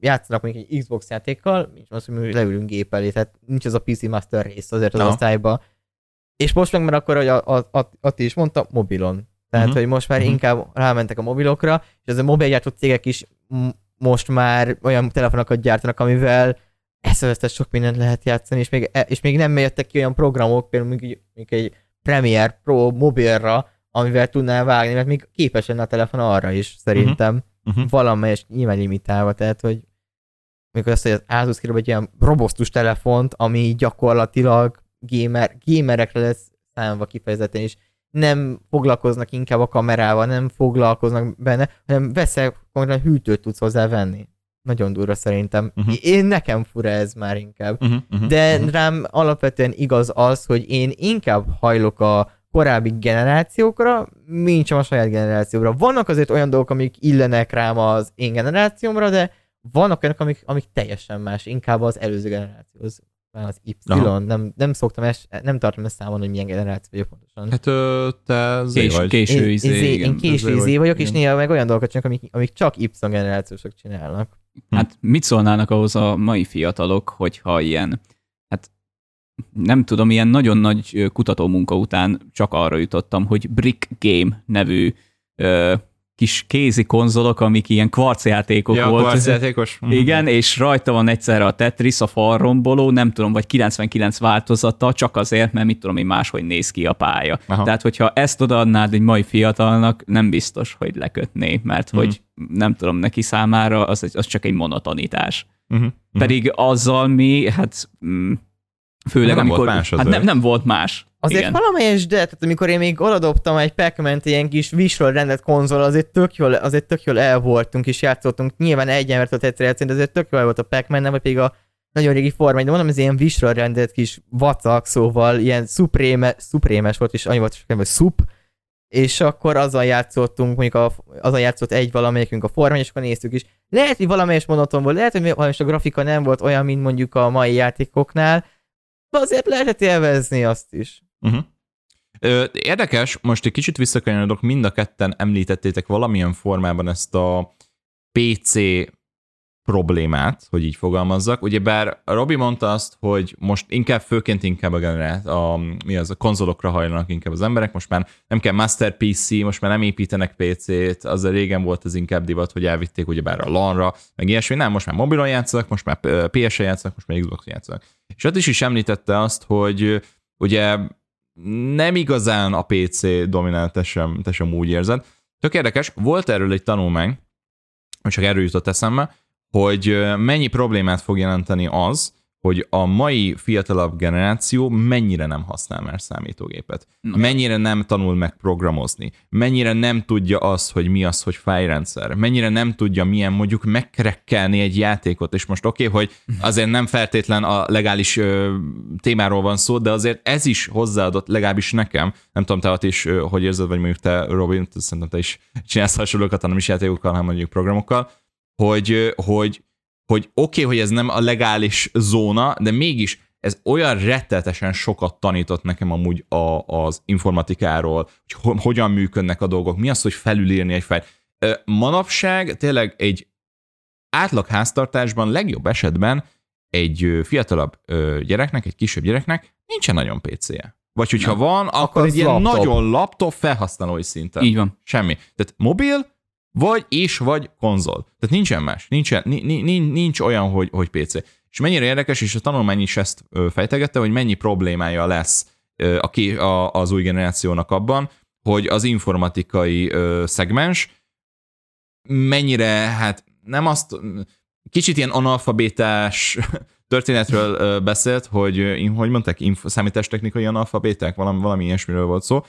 játszanak mondjuk egy Xbox játékkal, nincs az, hogy leülünk gép elé, tehát nincs az a PC Master rész azért az no. osztályba. És most meg már akkor, hogy a, a, Ati is mondta, mobilon. Tehát, uh-huh. hogy most már uh-huh. inkább rámentek a mobilokra, és ez a mobilgyártó cégek is most már olyan telefonokat gyártanak, amivel eszevesztes sok mindent lehet játszani, és még, e, és még nem jöttek ki olyan programok, például mondjuk, mondjuk egy Premiere Pro mobilra, amivel tudnál vágni, mert még képes lenne a telefon arra is, szerintem. Uh-huh uh-huh. valamelyes nyilván limitálva, tehát hogy amikor azt, hogy az Asus kérem egy ilyen robosztus telefont, ami gyakorlatilag gamer, gamerekre lesz számva kifejezetten is, nem foglalkoznak inkább a kamerával, nem foglalkoznak benne, hanem veszel, konkrétan hűtőt tudsz hozzá venni. Nagyon durva szerintem. Uh-huh. Én nekem fura ez már inkább. Uh-huh, uh-huh, De uh-huh. rám alapvetően igaz az, hogy én inkább hajlok a korábbi generációkra, mint sem a saját generációra. Vannak azért olyan dolgok, amik illenek rám az én generációmra, de vannak olyanok, amik, amik teljesen más, inkább az előző generációhoz. Az Y, nem, nem szoktam, es, nem tartom ezt számon, hogy milyen generáció vagyok pontosan. Hát ö, te zé Kés, vagy. Késő izé, én, igen. Én késő izé vagyok, igen. és néha meg olyan dolgokat csinálok, amik, amik csak Y generációsok csinálnak. Hát mit szólnának ahhoz a mai fiatalok, hogyha ilyen nem tudom, ilyen nagyon nagy kutatómunka után csak arra jutottam, hogy Brick Game nevű ö, kis kézi konzolok, amik ilyen kvarcjátékok ja, volt. kvarcjátékos. *laughs* Igen, és rajta van egyszerre a Tetris, a falromboló, nem tudom, vagy 99 változata, csak azért, mert mit tudom én, máshogy néz ki a pálya. Aha. Tehát, hogyha ezt odaadnád egy mai fiatalnak, nem biztos, hogy lekötné, mert uh-huh. hogy nem tudom, neki számára az, az csak egy monotonitás. Uh-huh. Pedig azzal mi, hát mm, Főleg, nem amikor... Volt más hát nem, nem volt más. Azért Igen. valamelyes, de tehát amikor én még oladobtam egy pac ilyen kis visről rendet konzol, azért tök jól, azért tök jól el voltunk és játszottunk. Nyilván egy embert egyszer játszani, de azért tök jól volt a pac nem vagy pedig a nagyon régi forma, de mondom, ez ilyen visről rendelt kis vacak, szóval ilyen szupréme, szuprémes volt, és annyi volt, hogy szup, és akkor azzal játszottunk, mondjuk a, azzal játszott egy valamelyikünk a formány, és akkor néztük is. Lehet, hogy valamelyes monoton volt, lehet, hogy valamelyes a grafika nem volt olyan, mint mondjuk a mai játékoknál, azért lehetett élvezni azt is. Uh-huh. Érdekes, most egy kicsit visszakanyarodok, mind a ketten említettétek valamilyen formában ezt a PC problémát, hogy így fogalmazzak. Ugyebár Robi mondta azt, hogy most inkább főként inkább a, generát, a, mi az, a konzolokra hajlanak inkább az emberek, most már nem kell Master PC, most már nem építenek PC-t, az régen volt az inkább divat, hogy elvitték ugyebár a LAN-ra, meg ilyesmi, nem, most már mobilon játszanak, most már PS-en játszanak, most már Xbox játszanak. És ott is is említette azt, hogy ugye nem igazán a PC dominált, te sem, úgy érzed. Tök érdekes, volt erről egy tanulmány, csak erről jutott eszembe, hogy mennyi problémát fog jelenteni az, hogy a mai fiatalabb generáció mennyire nem használ már számítógépet, Na. mennyire nem tanul meg programozni, mennyire nem tudja azt, hogy mi az, hogy fájrendszer, mennyire nem tudja milyen mondjuk megkrekkelni egy játékot, és most oké, okay, hogy azért nem feltétlen a legális ö, témáról van szó, de azért ez is hozzáadott, legalábbis nekem, nem tudom, te ott is ö, hogy érzed, vagy mondjuk te, Robin, szerintem te is csinálsz hasonlókat, hanem is játékokkal, hanem mondjuk programokkal, hogy, hogy, hogy oké, okay, hogy ez nem a legális zóna, de mégis ez olyan rettetesen sokat tanított nekem amúgy a, az informatikáról, hogy hogyan működnek a dolgok, mi az, hogy felülírni egy fájlt. Manapság tényleg egy átlag háztartásban legjobb esetben egy fiatalabb gyereknek, egy kisebb gyereknek nincsen nagyon PC-je. Vagy hogyha Nem. van, akkor, akkor egy ilyen laptop. nagyon laptop felhasználói szinten. Így van. Semmi. Tehát mobil, vagy és vagy konzol. Tehát nincsen más. Nincsen, nincs, nincs olyan, hogy, hogy PC. És mennyire érdekes, és a tanulmány is ezt fejtegette, hogy mennyi problémája lesz a, a, az új generációnak abban, hogy az informatikai szegmens mennyire, hát nem azt, kicsit ilyen analfabétás *laughs* történetről beszélt, hogy, hogy mondták, számítástechnikai analfabéták, valami, valami ilyesmiről volt szó,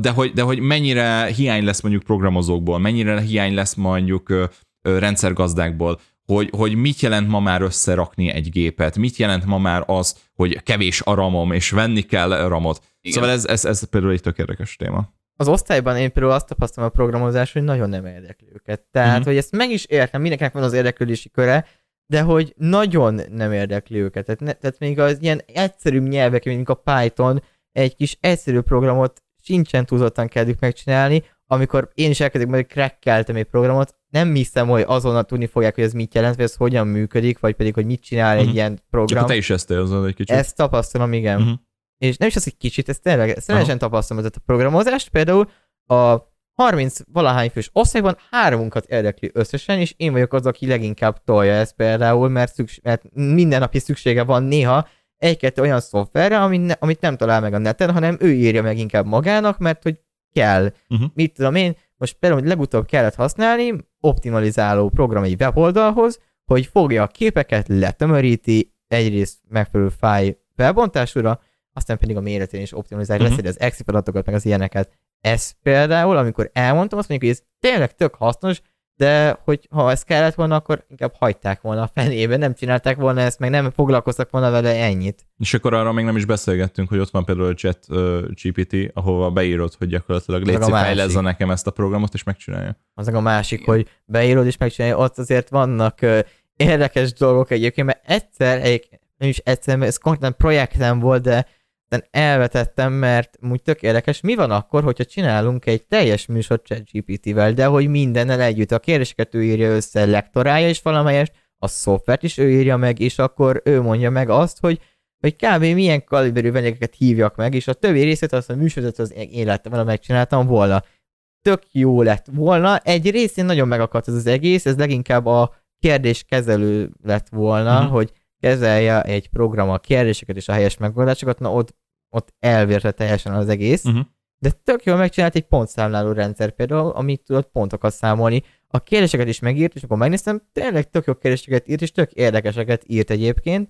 de hogy, de hogy mennyire hiány lesz mondjuk programozókból, mennyire hiány lesz mondjuk rendszergazdákból, hogy, hogy mit jelent ma már összerakni egy gépet, mit jelent ma már az, hogy kevés a ramom, és venni kell ramot. Igen. Szóval ez, ez, ez például egy tök érdekes téma. Az osztályban én például azt tapasztalom a programozás, hogy nagyon nem érdekli őket. Tehát, uh-huh. hogy ezt meg is értem, mindenkinek van az érdeklődési köre, de hogy nagyon nem érdekli őket. Tehát, ne, tehát még az ilyen egyszerűbb nyelvek, mint a Python, egy kis egyszerű programot sincsen túlzottan kedvük megcsinálni, amikor én is elkezdek majd crackkeltem egy programot, nem hiszem, hogy azonnal tudni fogják, hogy ez mit jelent, vagy ez hogyan működik, vagy pedig, hogy mit csinál uh-huh. egy mhm. ilyen program. Csak te is ezt érzed egy kicsit. Ezt tapasztalom, igen. Uh-huh. És nem is az, hogy kicsit, ezt tényleg szeresen tapasztalom ezt a programozást. Például a 30 valahány fős osztályban háromunkat érdekli összesen, és én vagyok az, aki leginkább tolja ezt például, mert, szükség, mert minden napi szüksége van néha egy-kettő olyan szoftverre, amit, ne, amit nem talál meg a neten, hanem ő írja meg inkább magának, mert hogy kell. Uh-huh. Mit tudom én, most például, hogy legutóbb kellett használni optimalizáló program egy weboldalhoz, hogy fogja a képeket, letömöríti, egyrészt megfelelő fáj felbontásúra, aztán pedig a méretén is optimalizálja, uh-huh. leszedi az exif adatokat, meg az ilyeneket. Ez például, amikor elmondtam, azt mondjuk, hogy ez tényleg tök hasznos, de hogy ha ez kellett volna, akkor inkább hagyták volna a fenébe, nem csinálták volna ezt, meg nem foglalkoztak volna vele ennyit. És akkor arra még nem is beszélgettünk, hogy ott van például a chat uh, GPT, ahova beírod, hogy gyakorlatilag légy fejlezze nekem ezt a programot, és megcsinálja. Az a másik, hogy beírod és megcsinálja, ott azért vannak uh, érdekes dolgok egyébként, mert egyszer, egy, nem is egyszer, ez konkrétan projektem volt, de elvetettem, mert úgy tök érdekes, mi van akkor, hogyha csinálunk egy teljes műsor ChatGPT-vel, de hogy mindennel együtt a kérdéseket ő írja össze, lektorálja is valamelyest, a szoftvert is ő írja meg, és akkor ő mondja meg azt, hogy hogy kb. milyen kaliberű vendégeket hívjak meg, és a többi részét azt a műsorodat az életem volna megcsináltam volna. Tök jó lett volna. Egy részén nagyon megakadt ez az egész, ez leginkább a kérdéskezelő lett volna, uh-huh. hogy kezelje egy program a kérdéseket és a helyes megoldásokat, na ott ott elvérte teljesen az egész, uh-huh. de tök jól megcsinált egy pontszámláló rendszer például, amit tudott pontokat számolni. A kérdéseket is megírt, és akkor megnéztem, tényleg tök jó kérdéseket írt, és tök érdekeseket írt egyébként.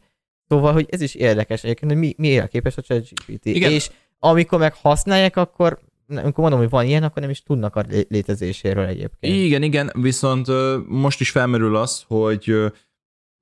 Szóval, hogy ez is érdekes egyébként, hogy mi, mi képes a ChatGPT. És amikor meg használják, akkor amikor mondom, hogy van ilyen, akkor nem is tudnak a létezéséről egyébként. Igen, igen, viszont most is felmerül az, hogy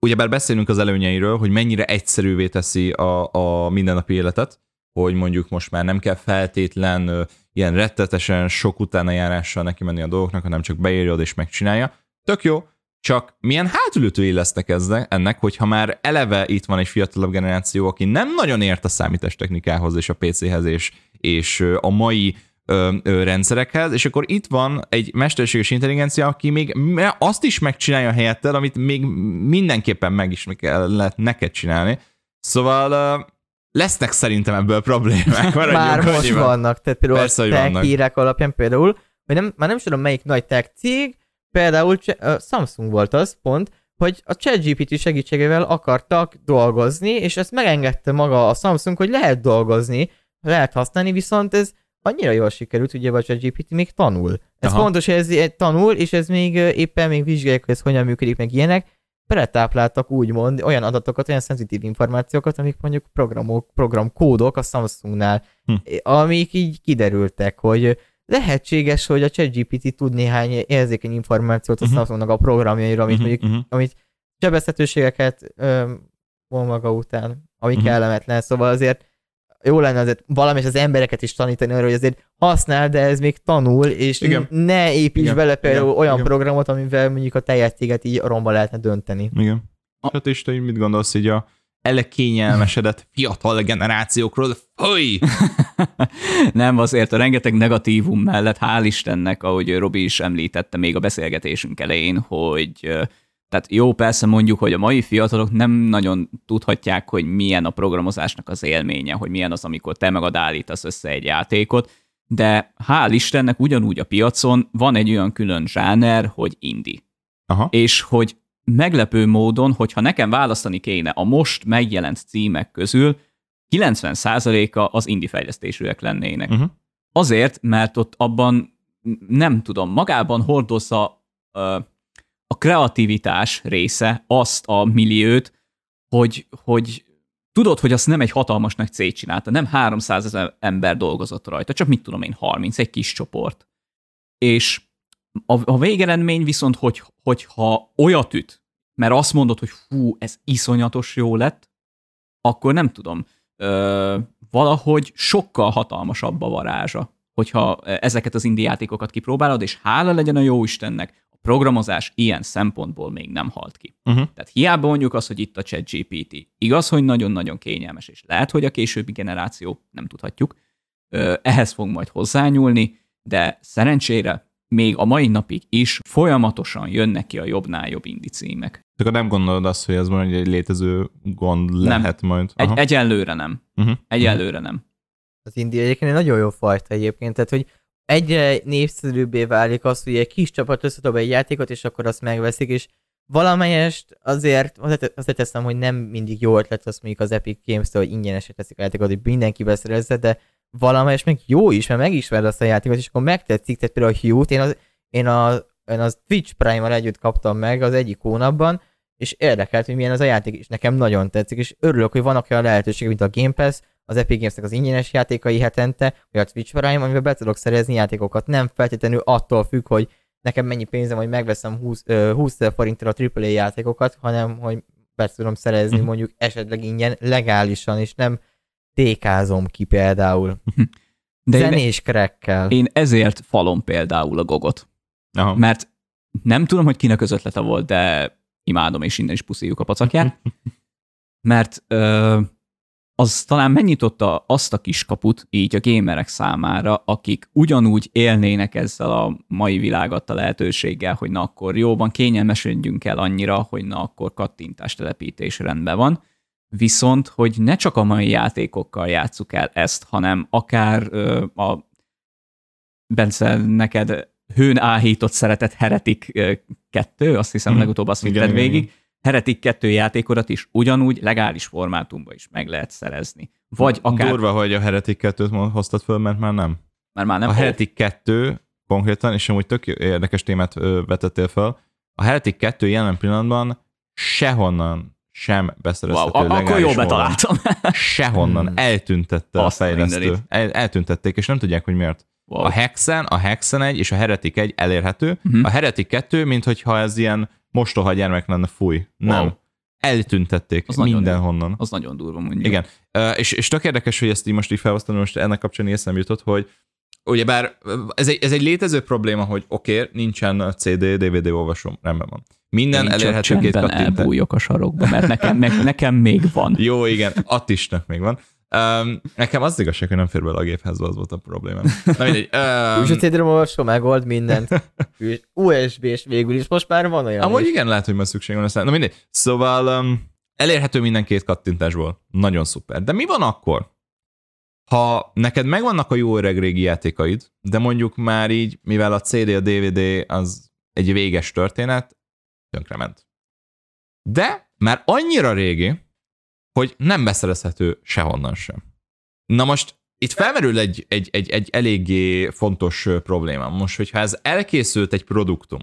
ugyebár beszélünk az előnyeiről, hogy mennyire egyszerűvé teszi a, a mindennapi életet, hogy mondjuk most már nem kell feltétlen ilyen rettetesen sok utána járással neki menni a dolgoknak, hanem csak beírjad és megcsinálja. Tök jó, csak milyen hátulütői lesznek eznek, ennek, hogyha már eleve itt van egy fiatalabb generáció, aki nem nagyon ért a számítástechnikához és a PC-hez és, és a mai ö, ö, rendszerekhez, és akkor itt van egy mesterséges intelligencia, aki még azt is megcsinálja helyetted, amit még mindenképpen meg is kellett neked csinálni. Szóval ö, lesznek szerintem ebből problémák. *laughs* Már most annyiban. vannak, tehát például Persze, a tech hírek alapján például, vagy nem, már nem is tudom melyik nagy tech cég, például uh, Samsung volt az pont, hogy a ChatGPT segítségével akartak dolgozni, és ezt megengedte maga a Samsung, hogy lehet dolgozni, lehet használni, viszont ez annyira jól sikerült, ugye a ChatGPT még tanul. Ez Aha. fontos, hogy ez tanul, és ez még éppen még vizsgálják, hogy ez hogyan működik, meg ilyenek. Beletápláltak úgymond olyan adatokat, olyan szenzitív információkat, amik mondjuk programok, programkódok a Samsungnál, hm. amik így kiderültek, hogy lehetséges, hogy a ChatGPT tud néhány érzékeny információt a uh-huh. Samsungnak a programjaira, amit uh-huh, mondjuk, uh-huh. amit sebezhetőségeket von maga után, ami uh-huh. kellemetlen, szóval azért jó lenne azért valami az embereket is tanítani arra, hogy azért használ, de ez még tanul, és Igen. ne építs Igen. bele például Igen. olyan Igen. programot, amivel mondjuk a teljes céget így romba lehetne dönteni. Igen. Hát és te mit gondolsz így a elekényelmesedett fiatal generációkról, fúj! *laughs* Nem, azért a rengeteg negatívum mellett, hál' Istennek, ahogy Robi is említette még a beszélgetésünk elején, hogy tehát jó, persze mondjuk, hogy a mai fiatalok nem nagyon tudhatják, hogy milyen a programozásnak az élménye, hogy milyen az, amikor te magad állítasz össze egy játékot, de hál' Istennek ugyanúgy a piacon van egy olyan külön zsáner, hogy indie. Aha. És hogy meglepő módon, hogyha nekem választani kéne a most megjelent címek közül, 90%-a az indie fejlesztésűek lennének. Uh-huh. Azért, mert ott abban nem tudom, magában hordozza a kreativitás része azt a milliót, hogy, hogy tudod, hogy azt nem egy hatalmas nagy cég csinálta, nem 300 ezer ember dolgozott rajta, csak mit tudom én, 30, egy kis csoport. És a, a végeredmény viszont, hogy, hogyha olyat üt, mert azt mondod, hogy hú, ez iszonyatos jó lett, akkor nem tudom, ö, valahogy sokkal hatalmasabb a varázsa, hogyha ezeket az indi játékokat kipróbálod, és hála legyen a jó Istennek, programozás ilyen szempontból még nem halt ki. Uh-huh. Tehát hiába mondjuk az, hogy itt a chat GPT. Igaz, hogy nagyon-nagyon kényelmes, és lehet, hogy a későbbi generáció, nem tudhatjuk, ehhez fog majd hozzányúlni, de szerencsére még a mai napig is folyamatosan jönnek ki a jobbnál jobb indi címek. Csak nem gondolod azt, hogy ez majd egy létező gond nem. lehet majd? Egy, egyelőre nem. Uh-huh. Egyelőre nem. Az indi egyébként egy nagyon jó fajta egyébként, tehát hogy egyre népszerűbbé válik az, hogy egy kis csapat összedob egy játékot, és akkor azt megveszik, és valamelyest azért, azért teszem, hogy nem mindig jó ötlet az mondjuk az Epic Games-től, hogy ingyenesre teszik a játékot, hogy mindenki beszerezze, de valamelyest meg jó is, mert megismered azt a játékot, és akkor megtetszik, tehát például a Hugh-t, én az, én, a, én az Twitch Prime-mal együtt kaptam meg az egyik hónapban, és érdekelt, hogy milyen az a játék, és nekem nagyon tetszik, és örülök, hogy vannak olyan lehetőségek, mint a Game Pass, az Epic Games-nek az ingyenes játékai hetente, vagy a Twitch Prime, amivel be tudok szerezni játékokat. Nem feltétlenül attól függ, hogy nekem mennyi pénzem, hogy megveszem 20, 20 forinttal a AAA játékokat, hanem hogy be tudom szerezni mhm. mondjuk esetleg ingyen legálisan, és nem tékázom ki például. *laughs* De Zenés krekkel. Én ezért falom például a gogot. Aha. Mert nem tudom, hogy kinek az ötlete volt, de imádom, és innen is puszíjuk a pacakját. *laughs* Mert ö, az talán megnyitotta azt a kis kaput így a gémerek számára, akik ugyanúgy élnének ezzel a mai világ adta lehetőséggel, hogy na akkor jóban kényelmesödjünk el annyira, hogy na akkor kattintás telepítés rendben van, viszont hogy ne csak a mai játékokkal játsszuk el ezt, hanem akár ö, a Bence, neked hőn áhított szeretett Heretik 2, azt hiszem mm. legutóbb azt vitted végig, igen. Heretik 2 játékodat is ugyanúgy legális formátumban is meg lehet szerezni. Vagy akár... Durva, hogy a Heretik 2-t hoztad föl, mert már nem. Mert már nem. A Heretik 2 konkrétan, és amúgy tök érdekes témát vetettél fel, a Heretik 2 jelen pillanatban sehonnan sem beszerezhető wow, Akkor jól betaláltam. *laughs* Sehonnan hmm. eltüntette Azt a fejlesztő. El, eltüntették, és nem tudják, hogy miért. Wow. A Hexen, a Hexen egy és a Heretik egy elérhető. Uh-huh. A Heretik 2, mint hogyha ez ilyen mostoha gyermek lenne, fúj. Nem. Wow. Eltüntették az mindenhonnan. Nagyon, az nagyon durva mondjuk. Igen. Uh, és, és tök érdekes, hogy ezt így most így felhoztam, most ennek kapcsán eszembe jutott, hogy ugyebár ez egy, ez egy létező probléma, hogy oké, okay, nincsen CD, DVD olvasom, rendben van. Minden Én elérhető két kattintás. elbújok a sarokba, mert nekem, ne, nekem még van. Jó, igen, Attisnak még van. Um, nekem az igazság, hogy nem fér bele a géphez, az volt a problémám. Na mindegy. Um, CD-rom olvasó megold mindent. *laughs* USB és végül is most már van olyan amúgy is. igen, lehet, hogy már szükség van aztán. Na mindegy. Szóval um, elérhető minden két kattintásból. Nagyon szuper. De mi van akkor, ha neked megvannak a jó öreg régi játékaid, de mondjuk már így, mivel a CD, a DVD az egy véges történet, tönkrement. De már annyira régi, hogy nem beszerezhető sehonnan sem. Na most itt felmerül egy, egy, egy, egy eléggé fontos probléma. Most, hogyha ez elkészült egy produktum,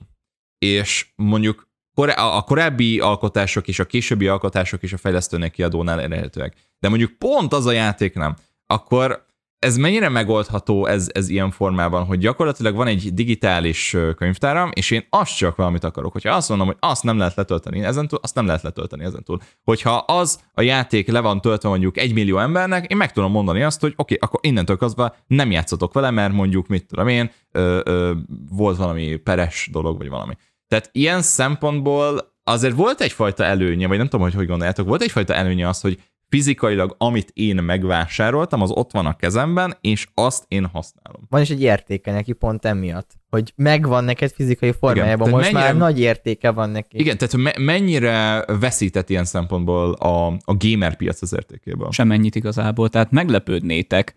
és mondjuk a korábbi alkotások és a későbbi alkotások is a fejlesztőnek kiadónál elérhetőek, de mondjuk pont az a játék nem, akkor ez mennyire megoldható ez, ez ilyen formában, hogy gyakorlatilag van egy digitális könyvtáram, és én azt csak valamit akarok. Hogyha azt mondom, hogy azt nem lehet letölteni ezentúl, azt nem lehet letölteni ezentúl. Hogyha az a játék le van töltve mondjuk egy millió embernek, én meg tudom mondani azt, hogy oké, okay, akkor innentől kezdve nem játszotok vele, mert mondjuk, mit tudom én, ö, ö, volt valami peres dolog, vagy valami. Tehát ilyen szempontból azért volt egyfajta előnye, vagy nem tudom, hogy hogy gondoljátok, volt egyfajta előnye az, hogy fizikailag, amit én megvásároltam, az ott van a kezemben, és azt én használom. Van is egy értéke neki pont emiatt, hogy megvan neked fizikai formájában, tehát most mennyire- már nagy értéke van neki. Igen, tehát me- mennyire veszített ilyen szempontból a, a gamer piac az értékéből? Semennyit igazából, tehát meglepődnétek,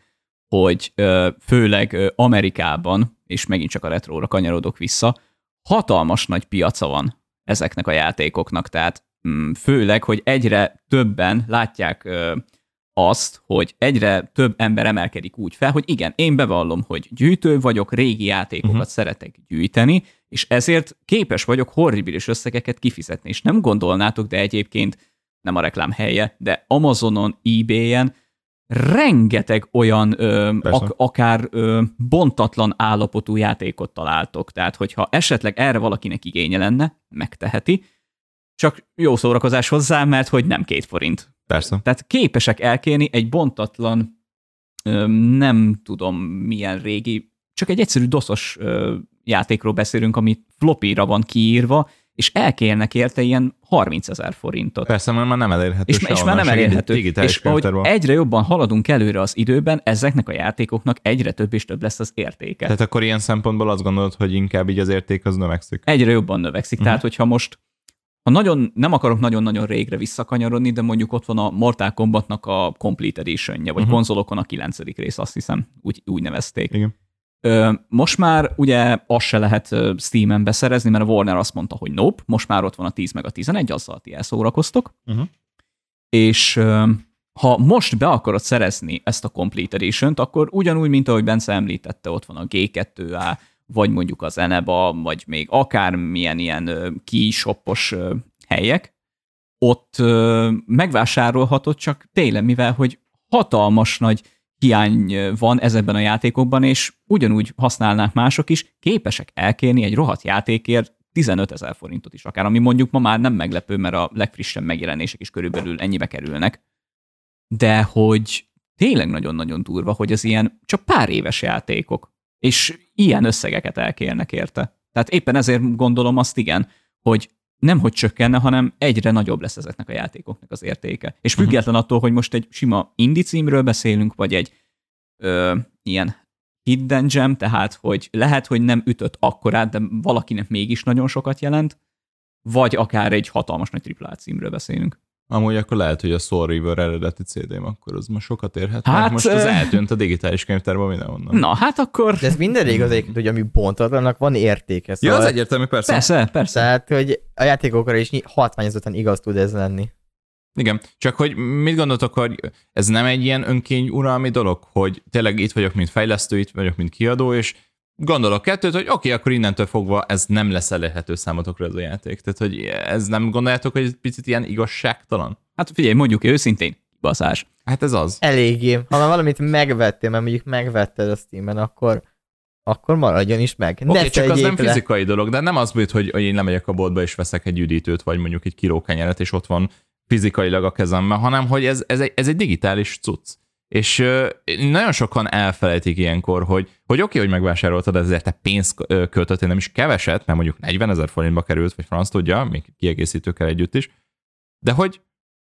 hogy főleg Amerikában, és megint csak a retróra kanyarodok vissza, hatalmas nagy piaca van ezeknek a játékoknak, tehát főleg, hogy egyre többen látják azt, hogy egyre több ember emelkedik úgy fel, hogy igen, én bevallom, hogy gyűjtő vagyok, régi játékokat uh-huh. szeretek gyűjteni, és ezért képes vagyok horribilis összegeket kifizetni, és nem gondolnátok, de egyébként nem a reklám helye, de Amazonon, eBay-en rengeteg olyan ö, ak- akár ö, bontatlan állapotú játékot találtok. Tehát, hogyha esetleg erre valakinek igénye lenne, megteheti, csak jó szórakozás hozzá, mert hogy nem két forint. Persze. Tehát képesek elkérni egy bontatlan, nem tudom milyen régi, csak egy egyszerű doszos játékról beszélünk, ami flopira van kiírva, és elkérnek érte ilyen 30 ezer forintot. Persze, mert már nem elérhető És, és már nem elérhető. És ahogy könyvtárban. egyre jobban haladunk előre az időben, ezeknek a játékoknak egyre több és több lesz az értéke. Tehát akkor ilyen szempontból azt gondolod, hogy inkább így az érték az növekszik. Egyre jobban növekszik. Mhm. Tehát, hogyha most ha nagyon, nem akarok nagyon-nagyon régre visszakanyarodni, de mondjuk ott van a Mortal Kombatnak a Complete Edition-je, vagy Mhm. konzolokon a kilencedik rész, azt hiszem, úgy, úgy nevezték. Igen. Ö, most már ugye azt se lehet Steam-en beszerezni, mert a Warner azt mondta, hogy nope, most már ott van a 10 meg a 11, azzal ti elszórakoztok. Uh-huh. És ö, ha most be akarod szerezni ezt a Complete Edition-t, akkor ugyanúgy, mint ahogy Bence említette, ott van a G2A, vagy mondjuk az Eneba, vagy még akármilyen ilyen ö, helyek, ott megvásárolhatod csak tényleg, mivel hogy hatalmas nagy hiány van ezekben a játékokban, és ugyanúgy használnák mások is, képesek elkérni egy rohadt játékért 15 ezer forintot is akár, ami mondjuk ma már nem meglepő, mert a legfrissebb megjelenések is körülbelül ennyibe kerülnek. De hogy tényleg nagyon-nagyon durva, hogy az ilyen csak pár éves játékok, és ilyen összegeket elkérnek érte. Tehát éppen ezért gondolom azt igen, hogy nem hogy csökkenne, hanem egyre nagyobb lesz ezeknek a játékoknak az értéke. És független attól, hogy most egy sima indie címről beszélünk, vagy egy ö, ilyen hidden gem, tehát hogy lehet, hogy nem ütött akkorát, de valakinek mégis nagyon sokat jelent, vagy akár egy hatalmas nagy AAA címről beszélünk. Amúgy akkor lehet, hogy a Soul River eredeti CD-m akkor az most sokat érhet. Hát, most az eltűnt a digitális könyvtárban mindenhonnan. Na, hát akkor... De ez minden rég az egyébként, hogy ami bontatlanak, van értéke. Ja, Szóval, az egyértelmű, persze. Persze, persze. Tehát, hogy a játékokra is ny- hatványozottan igaz tud ez lenni. Igen, csak hogy mit gondoltok, hogy ez nem egy ilyen önkény uralmi dolog, hogy tényleg itt vagyok, mint fejlesztő, itt vagyok, mint kiadó, és gondolok kettőt, hogy oké, okay, akkor innentől fogva ez nem lesz elérhető számotokra ez a játék. Tehát, hogy ez nem gondoljátok, hogy egy picit ilyen igazságtalan? Hát figyelj, mondjuk őszintén, kibaszás. Hát ez az. Eléggé. Ha már valamit megvettél, mert mondjuk megvetted a Steam-en, akkor, akkor maradjon is meg. Oké, okay, csak az nem le. fizikai dolog, de nem az hogy, hogy hogy én lemegyek a boltba és veszek egy üdítőt, vagy mondjuk egy kiló kenyeret, és ott van fizikailag a kezemben, hanem hogy ez, ez, egy, ez egy digitális cucc. És nagyon sokan elfelejtik ilyenkor, hogy, hogy oké, okay, hogy megvásároltad, ezért te pénzt költöttél, nem is keveset, mert mondjuk 40 ezer forintba került, vagy franc tudja, még kiegészítőkkel együtt is, de hogy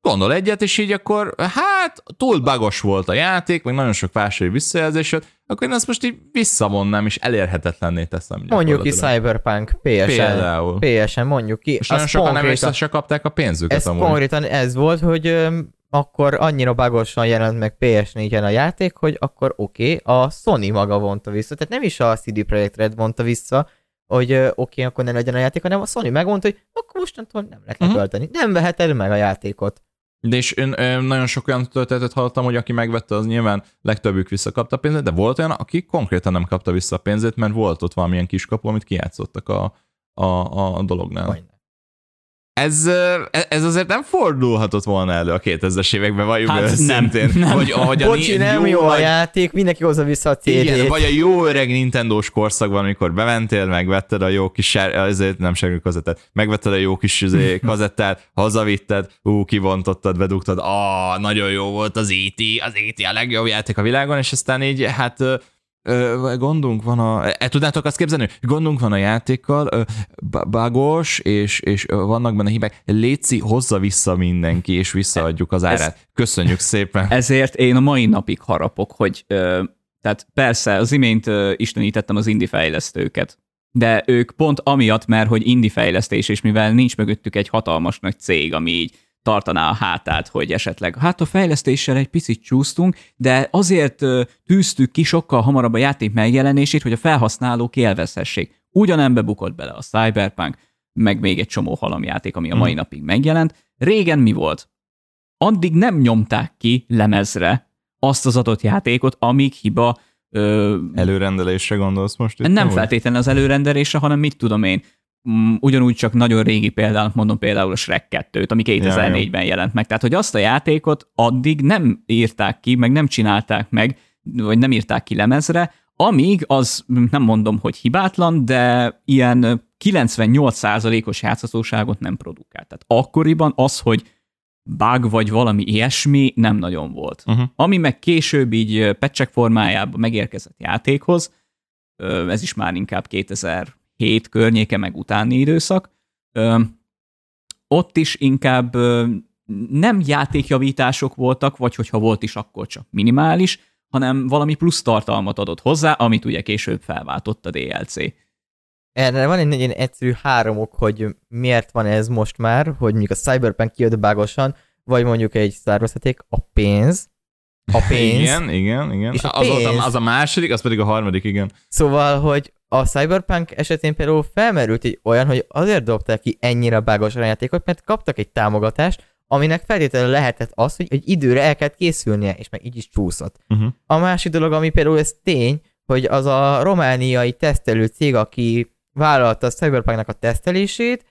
gondol egyet, és így akkor hát túl bagos volt a játék, meg nagyon sok vásárlói visszajelzés akkor én azt most így visszavonnám, és elérhetetlenné teszem. Mondjuk ki Cyberpunk PSN. Például. PSN, mondjuk ki. És nagyon sokan nem vissza se kapták a pénzüket ez amúgy. konkrétan ez volt, hogy akkor annyira bagosan jelent meg PS4-en a játék, hogy akkor oké, okay, a Sony maga vonta vissza. Tehát nem is a CD Projekt Red vonta vissza, hogy oké, okay, akkor ne legyen a játék, hanem a Sony megmondta, hogy akkor mostantól nem lehet uh-huh. letölteni. Nem veheted meg a játékot. De és én, én nagyon sok olyan történetet hallottam, hogy aki megvette, az nyilván legtöbbük visszakapta a pénzét, de volt olyan, aki konkrétan nem kapta vissza a pénzét, mert volt ott valamilyen kiskapu, amit kijátszottak a, a, a dolognál. Majdnem ez, ez azért nem fordulhatott volna elő a 2000-es években, vagy hát szintén. Nem, nem. Vagy, ahogy Bocsi, nem jó, jó a játék, mindenki hozza vissza a cd Igen, vagy a jó öreg Nintendo-s korszakban, amikor beventél, megvetted a jó kis, ezért nem sárgő kazettát, megvetted a jó kis izé, *laughs* kazettát, hazavitted, ú, kivontottad, bedugtad, ah, nagyon jó volt az E.T., az E.T. a legjobb játék a világon, és aztán így, hát Ö, gondunk van a... E, tudnátok azt képzelni? Gondunk van a játékkal, ö, bagos, és, és vannak benne hibák. Léci, hozza vissza mindenki, és visszaadjuk az árát. Ez, Köszönjük *laughs* szépen. Ezért én a mai napig harapok, hogy ö, tehát persze, az imént ö, istenítettem az indie fejlesztőket, de ők pont amiatt, mert hogy indie fejlesztés, és mivel nincs mögöttük egy hatalmas nagy cég, ami így tartaná a hátát, hogy esetleg hát a fejlesztéssel egy picit csúsztunk, de azért tűztük ki sokkal hamarabb a játék megjelenését, hogy a felhasználók élvezhessék. Ugyanembe bukott bele a Cyberpunk, meg még egy csomó halamjáték, ami a mai hmm. napig megjelent. Régen mi volt? Addig nem nyomták ki lemezre azt az adott játékot, amíg hiba Ö, előrendelésre gondolsz most? Itt nem feltétlenül az előrendelésre, hanem mit tudom én, Mm, ugyanúgy csak nagyon régi példának mondom például a Shrek 2-t, ami 2004-ben jelent meg. Tehát, hogy azt a játékot addig nem írták ki, meg nem csinálták meg, vagy nem írták ki lemezre, amíg az nem mondom, hogy hibátlan, de ilyen 98%-os játszhatóságot nem produkált. Tehát akkoriban az, hogy bug vagy valami ilyesmi nem nagyon volt. Uh-huh. Ami meg később így pecsek formájában megérkezett játékhoz, ez is már inkább 2000 hét környéke, meg utáni időszak. Ott is inkább nem játékjavítások voltak, vagy hogyha volt is, akkor csak minimális, hanem valami plusz tartalmat adott hozzá, amit ugye később felváltott a DLC. Erre van egy ilyen egyszerű három ok, hogy miért van ez most már, hogy mondjuk a Cyberpunk kijött bágosan, vagy mondjuk egy Star a pénz, a *laughs* pénz. igen, igen, igen. És a az, pénz. Az, az a második, az pedig a harmadik, igen. Szóval, hogy a Cyberpunk esetén például felmerült egy olyan, hogy azért dobták ki ennyire bágos a játékot, mert kaptak egy támogatást, aminek feltétlenül lehetett az, hogy egy időre el kellett készülnie, és meg így is csúszott. Uh-huh. A másik dolog, ami például ez tény, hogy az a romániai tesztelő cég, aki vállalta a Cyberpunknak a tesztelését,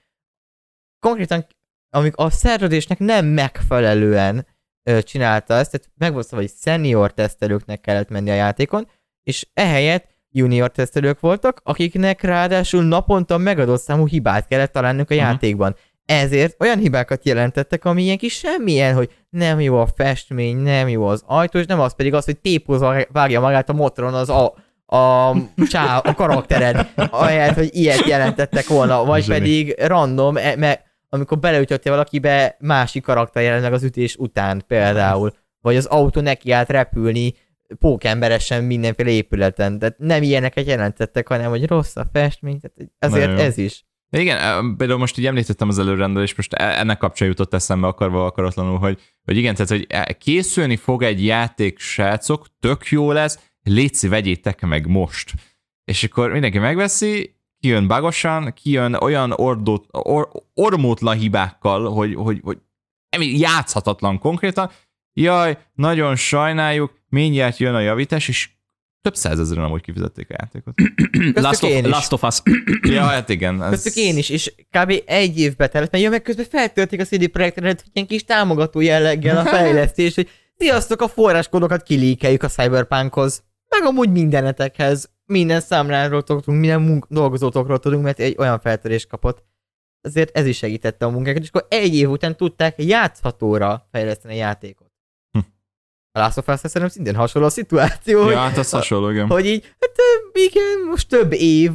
konkrétan, amik a szerződésnek nem megfelelően ö, csinálta ezt, tehát meg volt hogy senior tesztelőknek kellett menni a játékon, és ehelyett junior tesztelők voltak, akiknek ráadásul naponta megadott számú hibát kellett találnunk a uh-huh. játékban. Ezért olyan hibákat jelentettek, ami ilyen kis semmilyen, hogy nem jó a festmény, nem jó az ajtó, és nem az pedig az, hogy tépózva vágja magát a motoron az a, a, csá, a karaktered, ahelyett, hogy ilyet jelentettek volna, vagy Zseni. pedig random, e, mert amikor beleütöttél valakibe, másik karakter jelent meg az ütés után például, vagy az autó neki állt repülni, pókemberesen mindenféle épületen. Tehát nem ilyeneket jelentettek, hanem hogy rossz a festmény, tehát ezért ez is. Igen, például most így említettem az előrendelést, most e, ennek kapcsán jutott eszembe akarva akaratlanul, hogy, hogy igen, tehát hogy e, készülni fog egy játék, srácok, tök jó lesz, létszi, vegyétek meg most. És akkor mindenki megveszi, kijön bagosan, kijön olyan ordót, or, ormótlan hibákkal, hogy, hogy, hogy játszhatatlan konkrétan, jaj, nagyon sajnáljuk, mindjárt jön a javítás, és több százezeren amúgy kifizették a játékot. *clears throat* Last of, Last of Us. ja, hát igen. Ez... Köztük én is, és kb. egy évbe telt, mert jön meg közben feltöltik a CD Projekt Red, ilyen kis támogató jelleggel a fejlesztés, hogy sziasztok, a forráskódokat kilíkeljük a Cyberpunkhoz, meg amúgy mindenetekhez, minden számláról tudunk, minden munk- dolgozótokról tudunk, mert egy olyan feltörés kapott. Ezért ez is segítette a munkákat, és akkor egy év után tudták játszhatóra fejleszteni a játékot. A Last of Us szerintem szintén hasonló a szituáció, Ja, hát az hasonló, igen. hogy így, hát ö, most több év,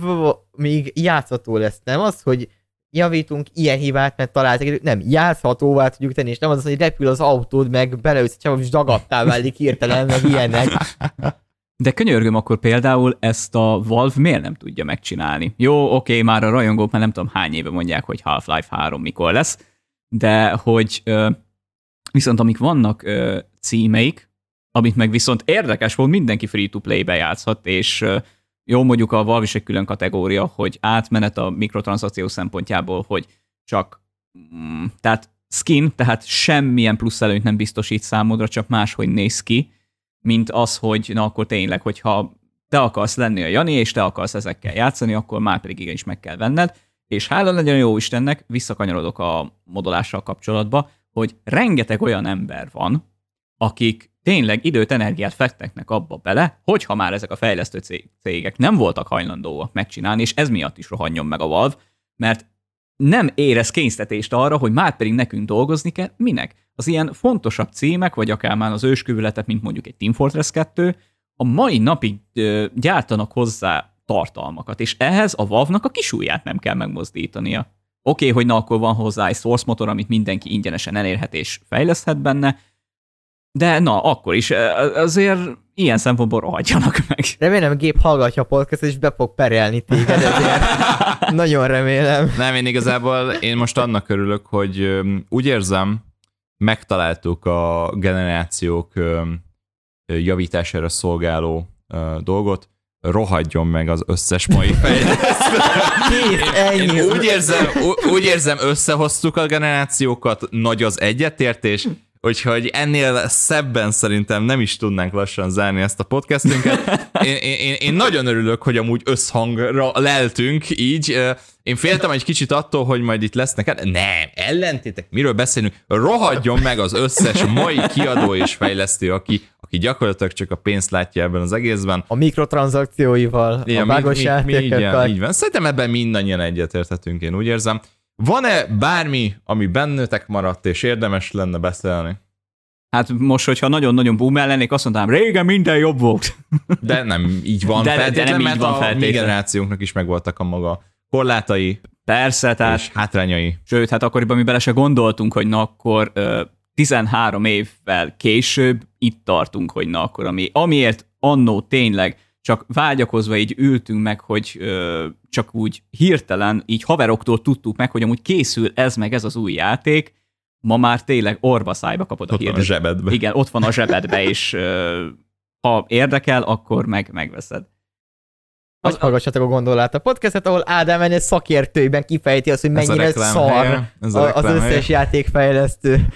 még játszható lesz, nem az, hogy javítunk ilyen hibát, mert találtak, nem, játszhatóvá tudjuk tenni, és nem az, hogy repül az autód, meg beleülsz egy csávon, és dagattá válik hirtelen, meg ilyenek. *laughs* De könyörgöm, akkor például ezt a Valve miért nem tudja megcsinálni? Jó, oké, már a rajongók már nem tudom hány éve mondják, hogy Half-Life 3 mikor lesz, de hogy viszont amik vannak ö, címeik, amit meg viszont érdekes volt, mindenki free-to-play-be játszhat, és ö, jó, mondjuk a Valve is egy külön kategória, hogy átmenet a mikrotranszakció szempontjából, hogy csak, mm, tehát skin, tehát semmilyen plusz előnyt nem biztosít számodra, csak máshogy néz ki, mint az, hogy na akkor tényleg, hogyha te akarsz lenni a Jani, és te akarsz ezekkel játszani, akkor már pedig igenis meg kell venned, és hála legyen jó Istennek, visszakanyarodok a modolással kapcsolatba, hogy rengeteg olyan ember van, akik tényleg időt, energiát fektetnek abba bele, hogyha már ezek a fejlesztő cég- cégek nem voltak hajlandóak megcsinálni, és ez miatt is rohanjon meg a Valve, mert nem érez kénysztetést arra, hogy már pedig nekünk dolgozni kell, minek? Az ilyen fontosabb címek, vagy akár már az őskövületek, mint mondjuk egy Team Fortress 2, a mai napig gyártanak hozzá tartalmakat, és ehhez a Valve-nak a kisújját nem kell megmozdítania. Oké, okay, hogy na akkor van hozzá egy source motor, amit mindenki ingyenesen elérhet és fejleszthet benne, de na, akkor is ö, azért ilyen szempontból rohadjanak meg. Remélem a gép hallgatja a podcastot, és be fog perelni téged ezért. Nagyon remélem. Nem, én igazából én most annak örülök, hogy úgy érzem, megtaláltuk a generációk javítására szolgáló dolgot, rohadjon meg az összes mai fejlesztő. Én úgy érzem, úgy érzem, összehoztuk a generációkat, nagy az egyetértés, úgyhogy ennél szebben szerintem nem is tudnánk lassan zárni ezt a podcastünket. Én, én, én, nagyon örülök, hogy amúgy összhangra leltünk így. Én féltem egy kicsit attól, hogy majd itt lesznek. Nem, ellentétek, miről beszélünk? Rohadjon meg az összes mai kiadó és fejlesztő, aki, aki gyakorlatilag csak a pénzt látja ebben az egészben. A mikrotranszakcióival, Ja, a mi- vágos mi- mi- játékokkal. Igen, így van. Szerintem ebben mindannyian egyetérthetünk, én úgy érzem. Van-e bármi, ami bennetek maradt, és érdemes lenne beszélni? Hát most, hogyha nagyon-nagyon boomer lennék, azt mondanám, régen minden jobb volt. De nem így van *laughs* De- de feltétlenül, nem így mert van a mi feltétlenül. generációnknak is megvoltak a maga korlátai Persze, tehát és hátrányai. Sőt, hát akkoriban mi bele se gondoltunk, hogy na akkor ö, 13 évvel később itt tartunk, hogy na akkor ami, amiért annó tényleg csak vágyakozva így ültünk meg, hogy ö, csak úgy hirtelen, így haveroktól tudtuk meg, hogy amúgy készül ez meg ez az új játék, ma már tényleg orba szájba kapod a Ott van a zsebedbe. Igen, ott van a zsebedbe, és ö, ha érdekel, akkor meg, megveszed. Azt hallgassatok a gondolát a podcastet, ahol Ádám egy szakértőiben kifejti azt, hogy Ez a mennyire reklám szar helye, ez a a- az helye. összes játékfejlesztő.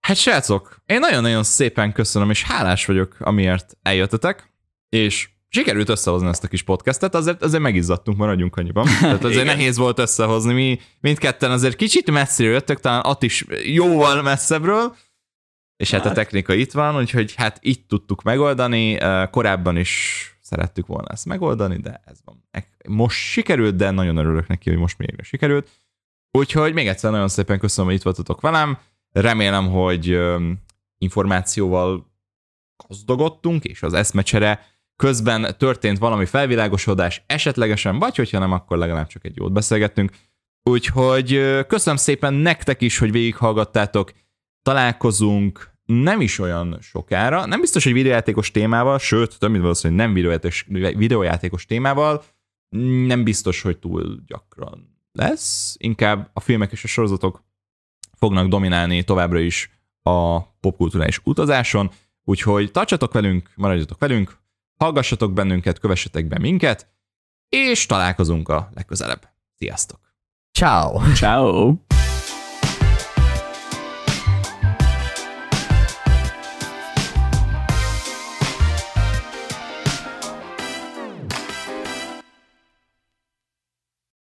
Hát srácok, én nagyon-nagyon szépen köszönöm, és hálás vagyok, amiért eljöttetek, és sikerült összehozni ezt a kis podcastet, azért, azért megizzadtunk, maradjunk annyiban. *laughs* Tehát azért nehéz volt összehozni, mi mindketten azért kicsit messziről jöttek, talán At is jóval messzebbről, és hát a Hát. technika itt van, úgyhogy hát itt tudtuk megoldani, eh, korábban is szerettük volna ezt megoldani, de ez van. Most sikerült, de nagyon örülök neki, hogy most még sikerült. Úgyhogy még egyszer nagyon szépen köszönöm, hogy itt voltatok velem. Remélem, hogy információval gazdagodtunk, és az eszmecsere közben történt valami felvilágosodás esetlegesen, vagy hogyha nem, akkor legalább csak egy jót beszélgettünk. Úgyhogy köszönöm szépen nektek is, hogy végighallgattátok. Találkozunk nem is olyan sokára, nem biztos, hogy videójátékos témával, sőt, több mint valószínű, nem videójátékos, videójátékos témával, nem biztos, hogy túl gyakran lesz, inkább a filmek és a sorozatok fognak dominálni továbbra is a popkulturális utazáson, úgyhogy tartsatok velünk, maradjatok velünk, hallgassatok bennünket, kövessetek be minket, és találkozunk a legközelebb. Sziasztok! Ciao. Ciao.